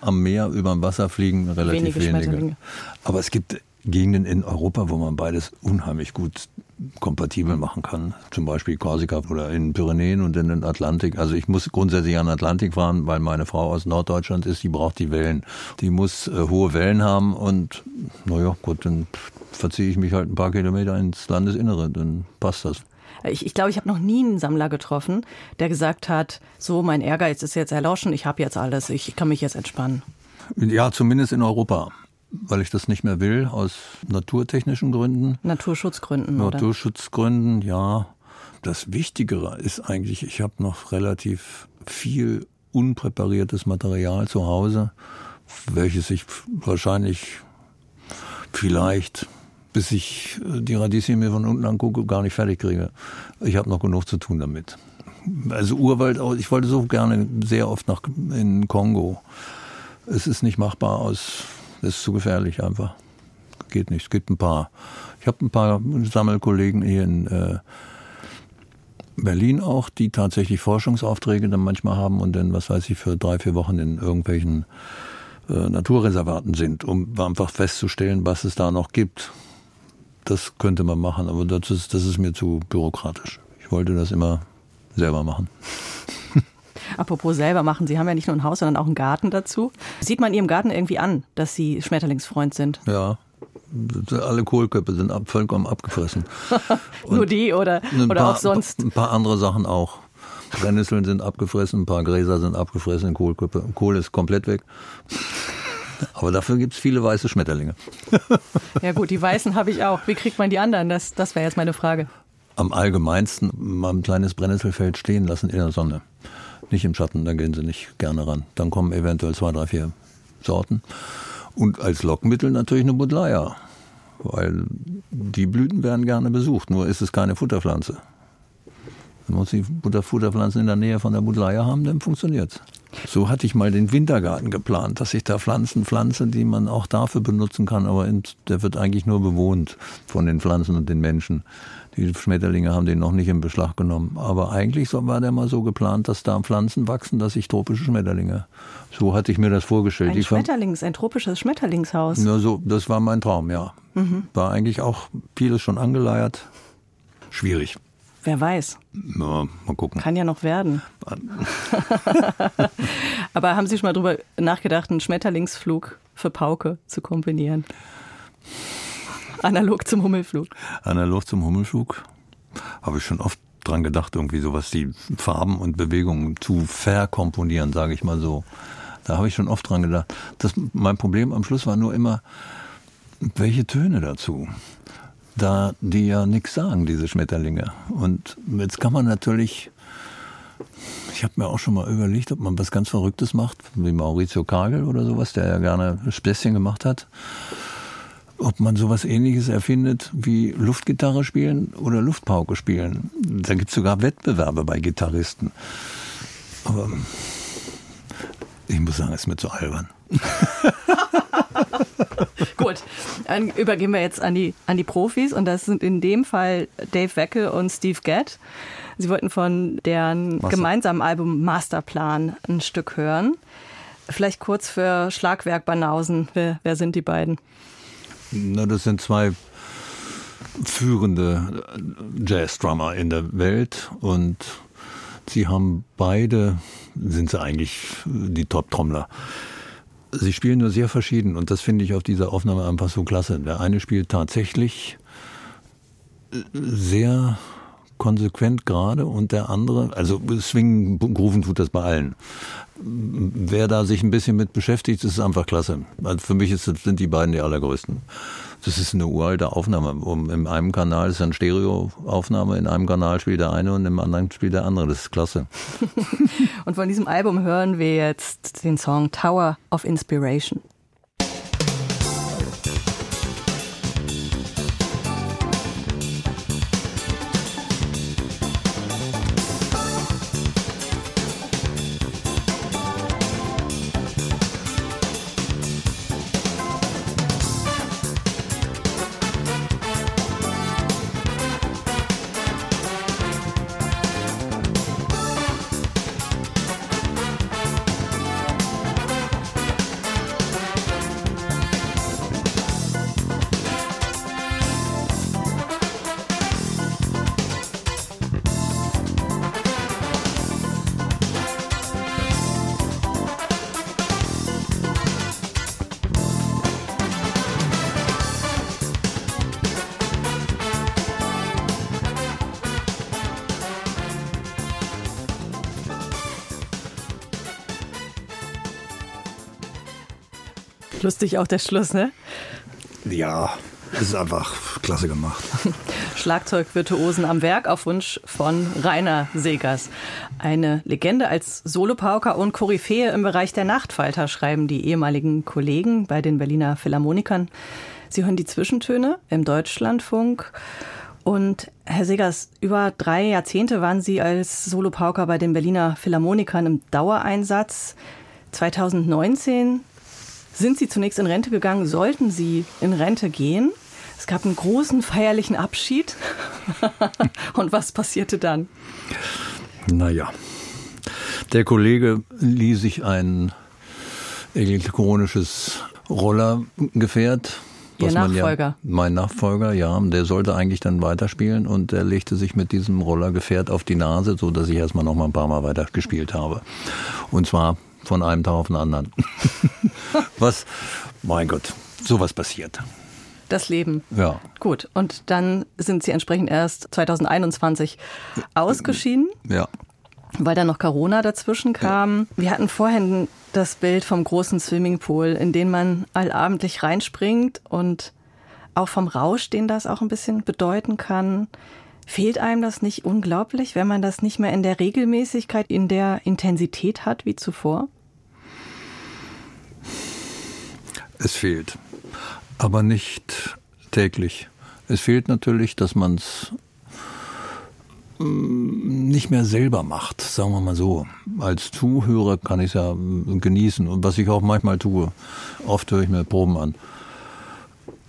Speaker 2: am Meer über dem Wasser fliegen relativ
Speaker 1: Wenige
Speaker 2: wenige. Aber es gibt Gegenden in Europa, wo man beides unheimlich gut kompatibel machen kann. Zum Beispiel Korsika oder in den Pyrenäen und in den Atlantik. Also ich muss grundsätzlich an den Atlantik fahren, weil meine Frau aus Norddeutschland ist, die braucht die Wellen. Die muss äh, hohe Wellen haben und naja, gut, dann verziehe ich mich halt ein paar Kilometer ins Landesinnere, dann passt das.
Speaker 1: Ich, ich glaube, ich habe noch nie einen Sammler getroffen, der gesagt hat, so mein Ehrgeiz ist jetzt erloschen, ich habe jetzt alles, ich kann mich jetzt entspannen.
Speaker 2: Ja, zumindest in Europa, weil ich das nicht mehr will, aus naturtechnischen Gründen,
Speaker 1: Naturschutzgründen, oder?
Speaker 2: Naturschutzgründen, ja. Das Wichtigere ist eigentlich, ich habe noch relativ viel unpräpariertes Material zu Hause, welches ich wahrscheinlich vielleicht, bis ich äh, die Radieschen mir von unten angucke, gar nicht fertig kriege. Ich habe noch genug zu tun damit. Also Urwald, ich wollte so gerne sehr oft nach in Kongo. Es ist nicht machbar aus, es ist zu gefährlich einfach. Geht nicht. Es gibt ein paar. Ich habe ein paar Sammelkollegen hier in äh, Berlin auch, die tatsächlich Forschungsaufträge dann manchmal haben und dann, was weiß ich, für drei, vier Wochen in irgendwelchen äh, Naturreservaten sind, um einfach festzustellen, was es da noch gibt. Das könnte man machen, aber das ist, das ist mir zu bürokratisch. Ich wollte das immer selber machen.
Speaker 1: Apropos selber machen, Sie haben ja nicht nur ein Haus, sondern auch einen Garten dazu. Sieht man Ihrem Garten irgendwie an, dass Sie Schmetterlingsfreund sind?
Speaker 2: Ja, Alle Kohlköpfe sind ab, vollkommen abgefressen.
Speaker 1: Nur die oder, oder
Speaker 2: paar,
Speaker 1: auch sonst?
Speaker 2: Ein paar andere Sachen auch. Brennnesseln sind abgefressen, ein paar Gräser sind abgefressen, Kohlköpfe. Kohl ist komplett weg. Aber dafür gibt's viele weiße Schmetterlinge.
Speaker 1: Ja gut, die weißen habe ich auch. Wie kriegt man die anderen? Das, das wäre jetzt meine Frage.
Speaker 2: Am allgemeinsten mal ein kleines Brennnesselfeld stehen lassen in der Sonne. Nicht im Schatten, da gehen sie nicht gerne ran. Dann kommen eventuell zwei, drei, vier Sorten. Und als Lockmittel natürlich eine Buddleia. Weil die Blüten werden gerne besucht, nur ist es keine Futterpflanze. Wenn man die Futterpflanzen in der Nähe von der Buddleia haben, dann funktioniert's. So hatte ich mal den Wintergarten geplant, dass ich da Pflanzen pflanze, die man auch dafür benutzen kann, aber der wird eigentlich nur bewohnt von den Pflanzen und den Menschen. Die Schmetterlinge haben den noch nicht in Beschlag genommen. Aber eigentlich war der mal so geplant, dass da Pflanzen wachsen, dass ich tropische Schmetterlinge. So hatte ich mir das vorgestellt.
Speaker 1: Ein Schmetterlings, ein tropisches Schmetterlingshaus.
Speaker 2: ja, so, das war mein Traum, ja. War eigentlich auch vieles schon angeleiert. Schwierig.
Speaker 1: Wer weiß,
Speaker 2: Ja, mal gucken.
Speaker 1: kann ja noch werden. Aber haben Sie schon mal drüber nachgedacht, einen Schmetterlingsflug für Pauke zu kombinieren? Analog zum Hummelflug.
Speaker 2: Analog zum Hummelflug habe ich schon oft dran gedacht, irgendwie sowas, die Farben und Bewegungen zu verkomponieren, sage ich mal so. Da habe ich schon oft dran gedacht. Das, mein Problem am Schluss war nur immer, welche Töne dazu? Da die ja nichts sagen, diese Schmetterlinge. Und jetzt kann man natürlich, ich habe mir auch schon mal überlegt, ob man was ganz Verrücktes macht, wie Maurizio Kagel oder sowas, der ja gerne Späßchen gemacht hat ob man sowas ähnliches erfindet wie Luftgitarre spielen oder Luftpauke spielen. Da gibt es sogar Wettbewerbe bei Gitarristen. Aber ich muss sagen, es ist mir zu albern.
Speaker 1: Gut, dann übergehen wir jetzt an die, an die Profis und das sind in dem Fall Dave Weckel und Steve Gadd. Sie wollten von deren
Speaker 2: Master-
Speaker 1: gemeinsamen Album Masterplan ein Stück hören. Vielleicht kurz für Schlagwerk Banausen. Wer, wer sind die beiden?
Speaker 2: Na, das sind zwei führende Jazz-Drummer in der Welt und sie haben beide, sind sie eigentlich die Top-Trommler. Sie spielen nur sehr verschieden und das finde ich auf dieser Aufnahme einfach so klasse. Der eine spielt tatsächlich sehr konsequent gerade und der andere, also swingen, grooven tut das bei allen. Wer da sich ein bisschen mit beschäftigt, ist einfach klasse. Also für mich ist, sind die beiden die allergrößten. Das ist eine uralte Aufnahme. Um, in einem Kanal ist eine Stereoaufnahme, in einem Kanal spielt der eine und im anderen spielt der andere. Das ist klasse.
Speaker 1: Und von diesem Album hören wir jetzt den Song Tower of Inspiration. Lustig auch der Schluss, ne?
Speaker 2: Ja, ist einfach klasse gemacht.
Speaker 1: Schlagzeugvirtuosen am Werk auf Wunsch von Rainer Segers. Eine Legende als Solopauker und Koryphäe im Bereich der Nachtfalter, schreiben die ehemaligen Kollegen bei den Berliner Philharmonikern. Sie hören die Zwischentöne im Deutschlandfunk. Und Herr Segers, über drei Jahrzehnte waren Sie als Solopauker bei den Berliner Philharmonikern im Dauereinsatz. 2019 sind Sie zunächst in Rente gegangen, sollten Sie in Rente gehen. Es gab einen großen feierlichen Abschied. Und was passierte dann?
Speaker 2: Naja, der Kollege lieh sich ein elektronisches Rollergefährt.
Speaker 1: Ihr Nachfolger.
Speaker 2: Ja, mein Nachfolger, ja. Der sollte eigentlich dann weiterspielen und der legte sich mit diesem Rollergefährt auf die Nase, so dass ich erstmal noch mal ein paar Mal weiter gespielt habe. Und zwar von einem Tag auf den anderen. was, mein Gott, sowas passiert.
Speaker 1: Das Leben.
Speaker 2: Ja.
Speaker 1: Gut, und dann sind Sie entsprechend erst 2021 ausgeschieden,
Speaker 2: Ja.
Speaker 1: weil dann noch Corona dazwischen kam. Wir hatten vorhin das Bild vom großen Swimmingpool, in den man allabendlich reinspringt und auch vom Rausch, den das auch ein bisschen bedeuten kann. Fehlt einem das nicht unglaublich, wenn man das nicht mehr in der Regelmäßigkeit, in der Intensität hat wie zuvor?
Speaker 2: Es fehlt. Aber nicht täglich. Es fehlt natürlich, dass man es nicht mehr selber macht, sagen wir mal so. Als Zuhörer kann ich es ja mm, genießen und was ich auch manchmal tue. Oft höre ich mir Proben an.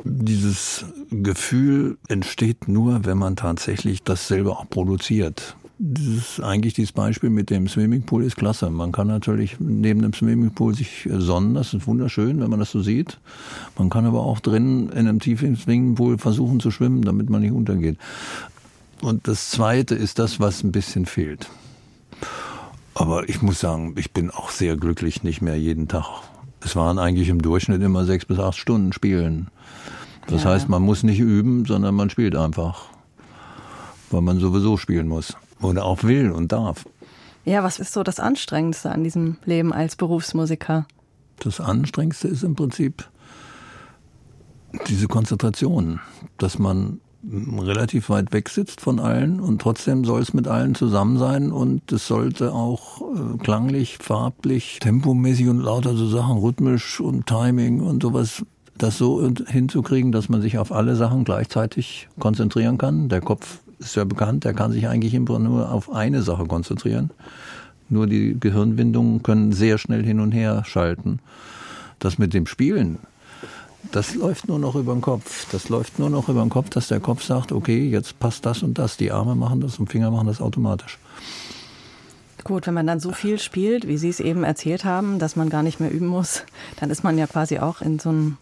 Speaker 2: Dieses Gefühl entsteht nur, wenn man tatsächlich das selber auch produziert. Dieses, eigentlich dieses Beispiel mit dem Swimmingpool ist klasse. Man kann natürlich neben dem Swimmingpool sich sonnen, das ist wunderschön, wenn man das so sieht. Man kann aber auch drinnen in einem tiefen Swimmingpool versuchen zu schwimmen, damit man nicht untergeht. Und das Zweite ist das, was ein bisschen fehlt. Aber ich muss sagen, ich bin auch sehr glücklich, nicht mehr jeden Tag. Es waren eigentlich im Durchschnitt immer sechs bis acht Stunden Spielen. Das
Speaker 1: Ja.
Speaker 2: heißt, man muss nicht üben, sondern man spielt einfach. Weil man sowieso spielen muss. Oder auch will und darf.
Speaker 1: Ja, was ist so das Anstrengendste an diesem Leben als Berufsmusiker?
Speaker 2: Das Anstrengendste ist im Prinzip diese Konzentration, dass man relativ weit weg sitzt von allen und trotzdem soll es mit allen zusammen sein und es sollte auch äh, klanglich, farblich, tempomäßig und lauter so Sachen, rhythmisch und Timing und sowas, das so hinzukriegen, dass man sich auf alle Sachen gleichzeitig konzentrieren kann. Der Kopf ist ja bekannt, der kann sich eigentlich immer nur auf eine Sache konzentrieren. Nur die Gehirnwindungen können sehr schnell hin und her schalten. Das mit dem Spielen, das läuft nur noch über den Kopf. Das läuft nur noch über den Kopf, dass der Kopf sagt, okay, jetzt passt das und das. Die Arme machen das und Finger machen das automatisch.
Speaker 1: Gut, wenn man dann so viel spielt, wie Sie es eben erzählt haben, dass man gar nicht mehr üben muss, dann ist man ja quasi auch in so einem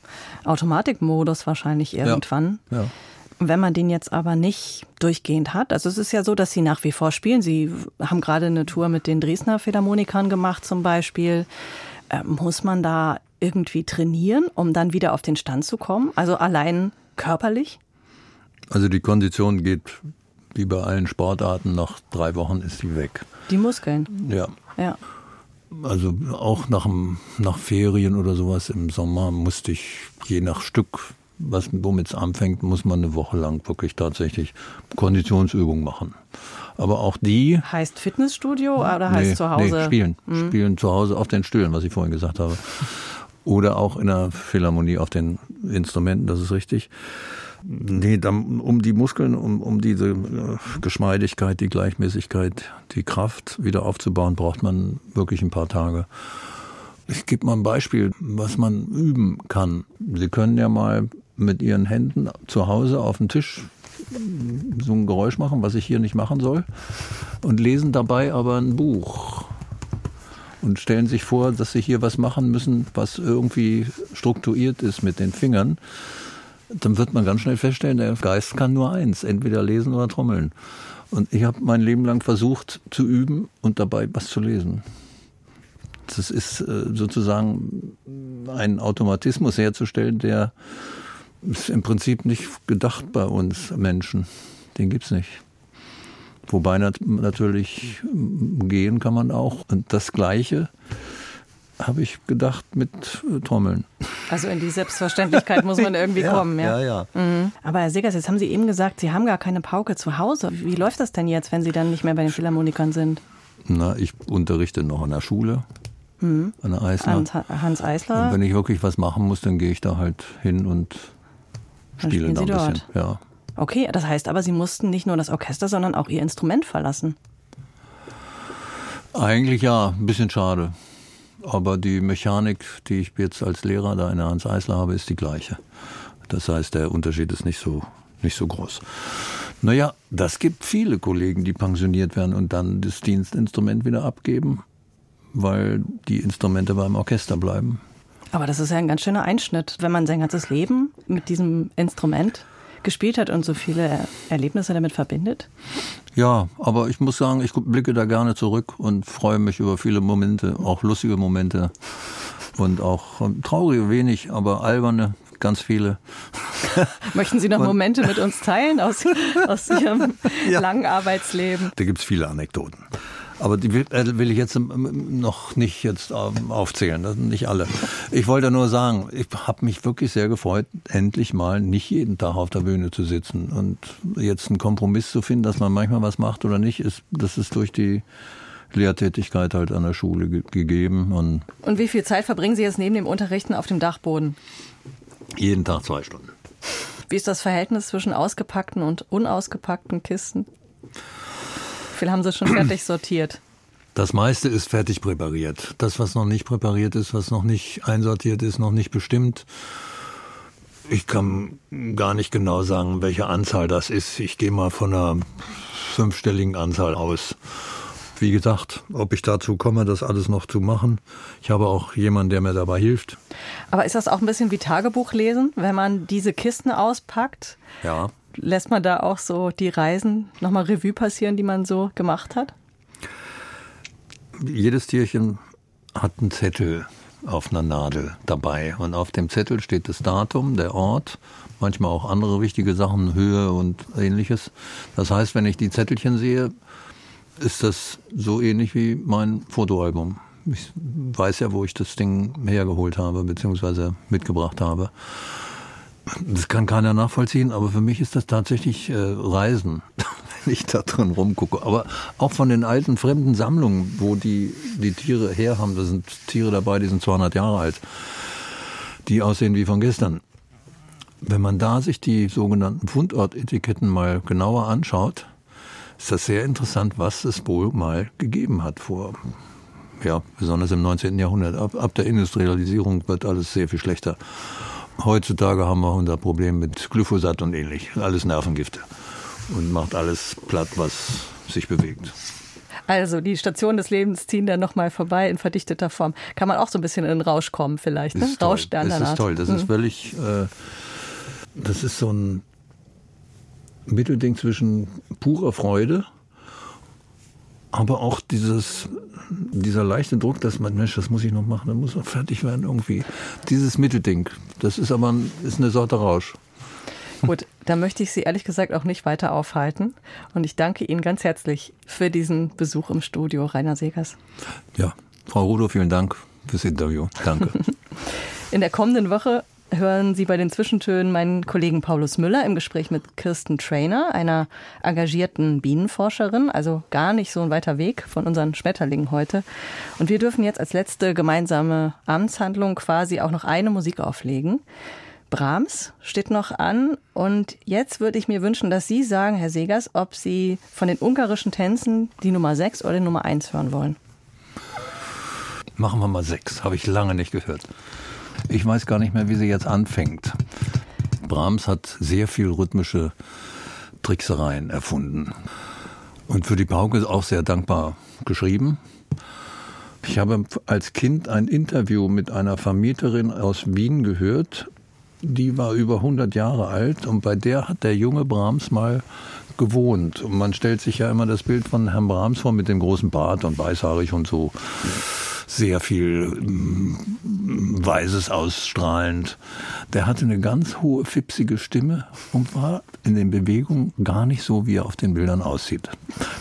Speaker 1: Automatikmodus wahrscheinlich irgendwann.
Speaker 2: Ja.
Speaker 1: Und Wenn man den jetzt aber nicht durchgehend hat, also es ist ja so, dass Sie nach wie vor spielen. Sie haben gerade eine Tour mit den Dresdner Philharmonikern gemacht zum Beispiel. Ähm, muss man da irgendwie trainieren, um dann wieder auf den Stand zu kommen? Also allein körperlich?
Speaker 2: Also die Kondition geht wie bei allen Sportarten, nach drei Wochen ist die weg.
Speaker 1: Die Muskeln,
Speaker 2: Ja.
Speaker 1: ja.
Speaker 2: Also auch nach, dem, nach Ferien oder sowas im Sommer musste ich je nach Stück, was womit es anfängt, muss man eine Woche lang wirklich tatsächlich Konditionsübungen machen. Aber auch die
Speaker 1: Heißt Fitnessstudio oder heißt
Speaker 2: nee,
Speaker 1: zu Hause? Mhm.
Speaker 2: Nee, spielen. Spielen zu Hause auf den Stühlen, was ich vorhin gesagt habe. Oder auch in der Philharmonie auf den Instrumenten, das ist richtig. Nee, dann, um die Muskeln, um, um diese äh, Geschmeidigkeit, die Gleichmäßigkeit, die Kraft wieder aufzubauen, braucht man wirklich ein paar Tage. Ich gebe mal ein Beispiel, was man üben kann. Sie können ja mal mit Ihren Händen zu Hause auf dem Tisch so ein Geräusch machen, was ich hier nicht machen soll, und lesen dabei aber ein Buch und stellen sich vor, dass sie hier was machen müssen, was irgendwie strukturiert ist mit den Fingern, dann wird man ganz schnell feststellen, der Geist kann nur eins, entweder lesen oder trommeln. Und ich habe mein Leben lang versucht zu üben und dabei was zu lesen. Das ist äh, sozusagen ein Automatismus herzustellen, der ist im Prinzip nicht gedacht bei uns Menschen. Den gibt's nicht. Wobei nat natürlich gehen kann man auch. Und das Gleiche habe ich gedacht mit äh, Trommeln.
Speaker 1: Also in die Selbstverständlichkeit muss man irgendwie kommen, ja.
Speaker 2: ja.
Speaker 1: Mhm. Aber Herr Segers, jetzt haben Sie eben gesagt, Sie haben gar keine Pauke zu Hause. Wie läuft das denn jetzt, wenn Sie dann nicht mehr bei den Philharmonikern sind?
Speaker 2: Na, ich unterrichte noch an der Schule, an der Eisner.
Speaker 1: Hans, Hans
Speaker 2: Und
Speaker 1: Eisler?
Speaker 2: wenn ich wirklich was machen muss, dann gehe ich da halt hin und
Speaker 1: spielen
Speaker 2: da ein
Speaker 1: Sie
Speaker 2: bisschen. Ja.
Speaker 1: Okay, das heißt aber, Sie mussten nicht nur das Orchester, sondern auch Ihr Instrument verlassen.
Speaker 2: Eigentlich ja, ein bisschen schade. Aber die Mechanik, die ich jetzt als Lehrer da in der Hans Eisler habe, ist die gleiche. Das heißt, der Unterschied ist nicht so, nicht so groß. Naja, das gibt viele Kollegen, die pensioniert werden und dann das Dienstinstrument wieder abgeben, weil die Instrumente beim Orchester bleiben.
Speaker 1: Aber das ist ja ein ganz schöner Einschnitt, wenn man sein ganzes Leben mit diesem Instrument gespielt hat und so viele Er- Erlebnisse damit verbindet.
Speaker 2: Ja, aber ich muss sagen, ich blicke da gerne zurück und freue mich über viele Momente, auch lustige Momente und auch ähm, traurige wenig, aber alberne, ganz viele.
Speaker 1: Möchten Sie noch Momente mit uns teilen aus, aus Ihrem
Speaker 2: Ja.
Speaker 1: langen Arbeitsleben?
Speaker 2: Da gibt's viele Anekdoten. Aber die will, äh, will ich jetzt ähm, noch nicht jetzt ähm, aufzählen, das sind nicht alle. Ich wollte nur sagen, ich habe mich wirklich sehr gefreut, endlich mal nicht jeden Tag auf der Bühne zu sitzen und jetzt einen Kompromiss zu finden, dass man manchmal was macht oder nicht, ist das ist durch die Lehrtätigkeit halt an der Schule ge gegeben und
Speaker 1: Und wie viel Zeit verbringen Sie jetzt neben dem Unterrichten auf dem Dachboden?
Speaker 2: jeden Tag zwei Stunden.
Speaker 1: Wie ist das Verhältnis zwischen ausgepackten und unausgepackten Kisten? Wie viel haben Sie schon fertig sortiert?
Speaker 2: Das meiste ist fertig präpariert. Das, was noch nicht präpariert ist, was noch nicht einsortiert ist, noch nicht bestimmt. Ich kann gar nicht genau sagen, welche Anzahl das ist. Ich gehe mal von einer fünfstelligen Anzahl aus. Wie gesagt, ob ich dazu komme, das alles noch zu machen. Ich habe auch jemanden, der mir dabei hilft.
Speaker 1: Aber ist das auch ein bisschen wie Tagebuch lesen, wenn man diese Kisten auspackt?
Speaker 2: Ja.
Speaker 1: Lässt man da auch so die Reisen nochmal Revue passieren, die man so gemacht hat?
Speaker 2: Jedes Tierchen hat einen Zettel auf einer Nadel dabei. Und auf dem Zettel steht das Datum, der Ort, manchmal auch andere wichtige Sachen, Höhe und ähnliches. Das heißt, wenn ich die Zettelchen sehe, ist das so ähnlich wie mein Fotoalbum. Ich weiß ja, wo ich das Ding hergeholt habe, beziehungsweise mitgebracht habe. Das kann keiner nachvollziehen, aber für mich ist das tatsächlich äh, Reisen, wenn ich da drin rumgucke. Aber auch von den alten fremden Sammlungen, wo die, die Tiere her haben, da sind Tiere dabei, die sind 200 Jahre alt, die aussehen wie von gestern. Wenn man da sich die sogenannten Fundortetiketten mal genauer anschaut, ist das sehr interessant, was es wohl mal gegeben hat vor, ja, besonders im 19. Jahrhundert. Ab, ab der Industrialisierung wird alles sehr viel schlechter. Heutzutage haben wir unser Problem mit Glyphosat und ähnlich. Alles Nervengifte. Und macht alles platt, was sich bewegt.
Speaker 1: Also die Stationen des Lebens ziehen dann nochmal vorbei in verdichteter Form. Kann man auch so ein bisschen in den Rausch kommen vielleicht, ne?
Speaker 2: Das ist toll.
Speaker 1: Rausch der
Speaker 2: Das ist toll. Das
Speaker 1: Mhm.
Speaker 2: ist völlig, äh, das ist so ein Mittelding zwischen purer Freude, aber auch dieses, dieser leichte Druck, dass man, Mensch, das muss ich noch machen, dann muss noch fertig werden irgendwie. Dieses Mittelding, das ist aber ist eine Sorte Rausch.
Speaker 1: Gut, da möchte ich Sie ehrlich gesagt auch nicht weiter aufhalten. Und ich danke Ihnen ganz herzlich für diesen Besuch im Studio, Rainer Segers.
Speaker 2: Ja, Frau Rudo, vielen Dank fürs Interview. Danke.
Speaker 1: In der kommenden Woche hören Sie bei den Zwischentönen meinen Kollegen Paulus Müller im Gespräch mit Kirsten Trainer, einer engagierten Bienenforscherin, also gar nicht so ein weiter Weg von unseren Schmetterlingen heute. Und wir dürfen jetzt als letzte gemeinsame Amtshandlung quasi auch noch eine Musik auflegen. Brahms steht noch an und jetzt würde ich mir wünschen, dass Sie sagen, Herr Segers, ob Sie von den ungarischen Tänzen die Nummer 6 oder die Nummer 1 hören wollen.
Speaker 2: Machen wir mal sechs, habe ich lange nicht gehört. Ich weiß gar nicht mehr, wie sie jetzt anfängt. Brahms hat sehr viel rhythmische Tricksereien erfunden. Und für die Pauke ist auch sehr dankbar geschrieben. Ich habe als Kind ein Interview mit einer Vermieterin aus Wien gehört. Die war über 100 Jahre alt und bei der hat der junge Brahms mal gewohnt. Und man stellt sich ja immer das Bild von Herrn Brahms vor mit dem großen Bart und weißhaarig und so sehr viel mm, Weises ausstrahlend. Der hatte eine ganz hohe, fipsige Stimme und war in den Bewegungen gar nicht so, wie er auf den Bildern aussieht.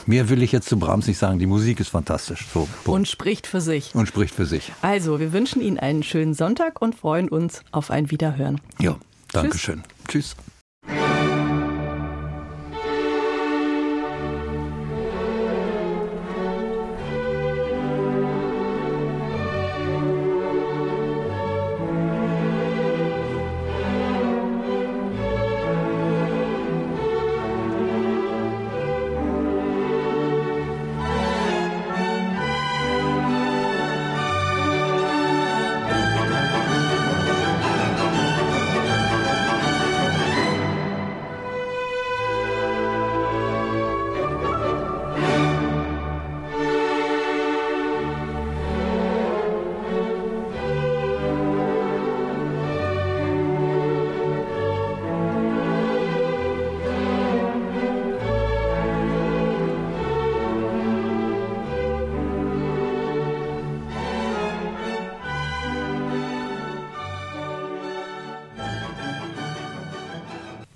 Speaker 2: Mehr will ich jetzt zu Brahms nicht sagen. Die Musik ist fantastisch. So.
Speaker 1: Und spricht für sich.
Speaker 2: und spricht für sich.
Speaker 1: Also, wir wünschen Ihnen einen schönen Sonntag und freuen uns auf ein Wiederhören.
Speaker 2: Ja, danke schön. Tschüss.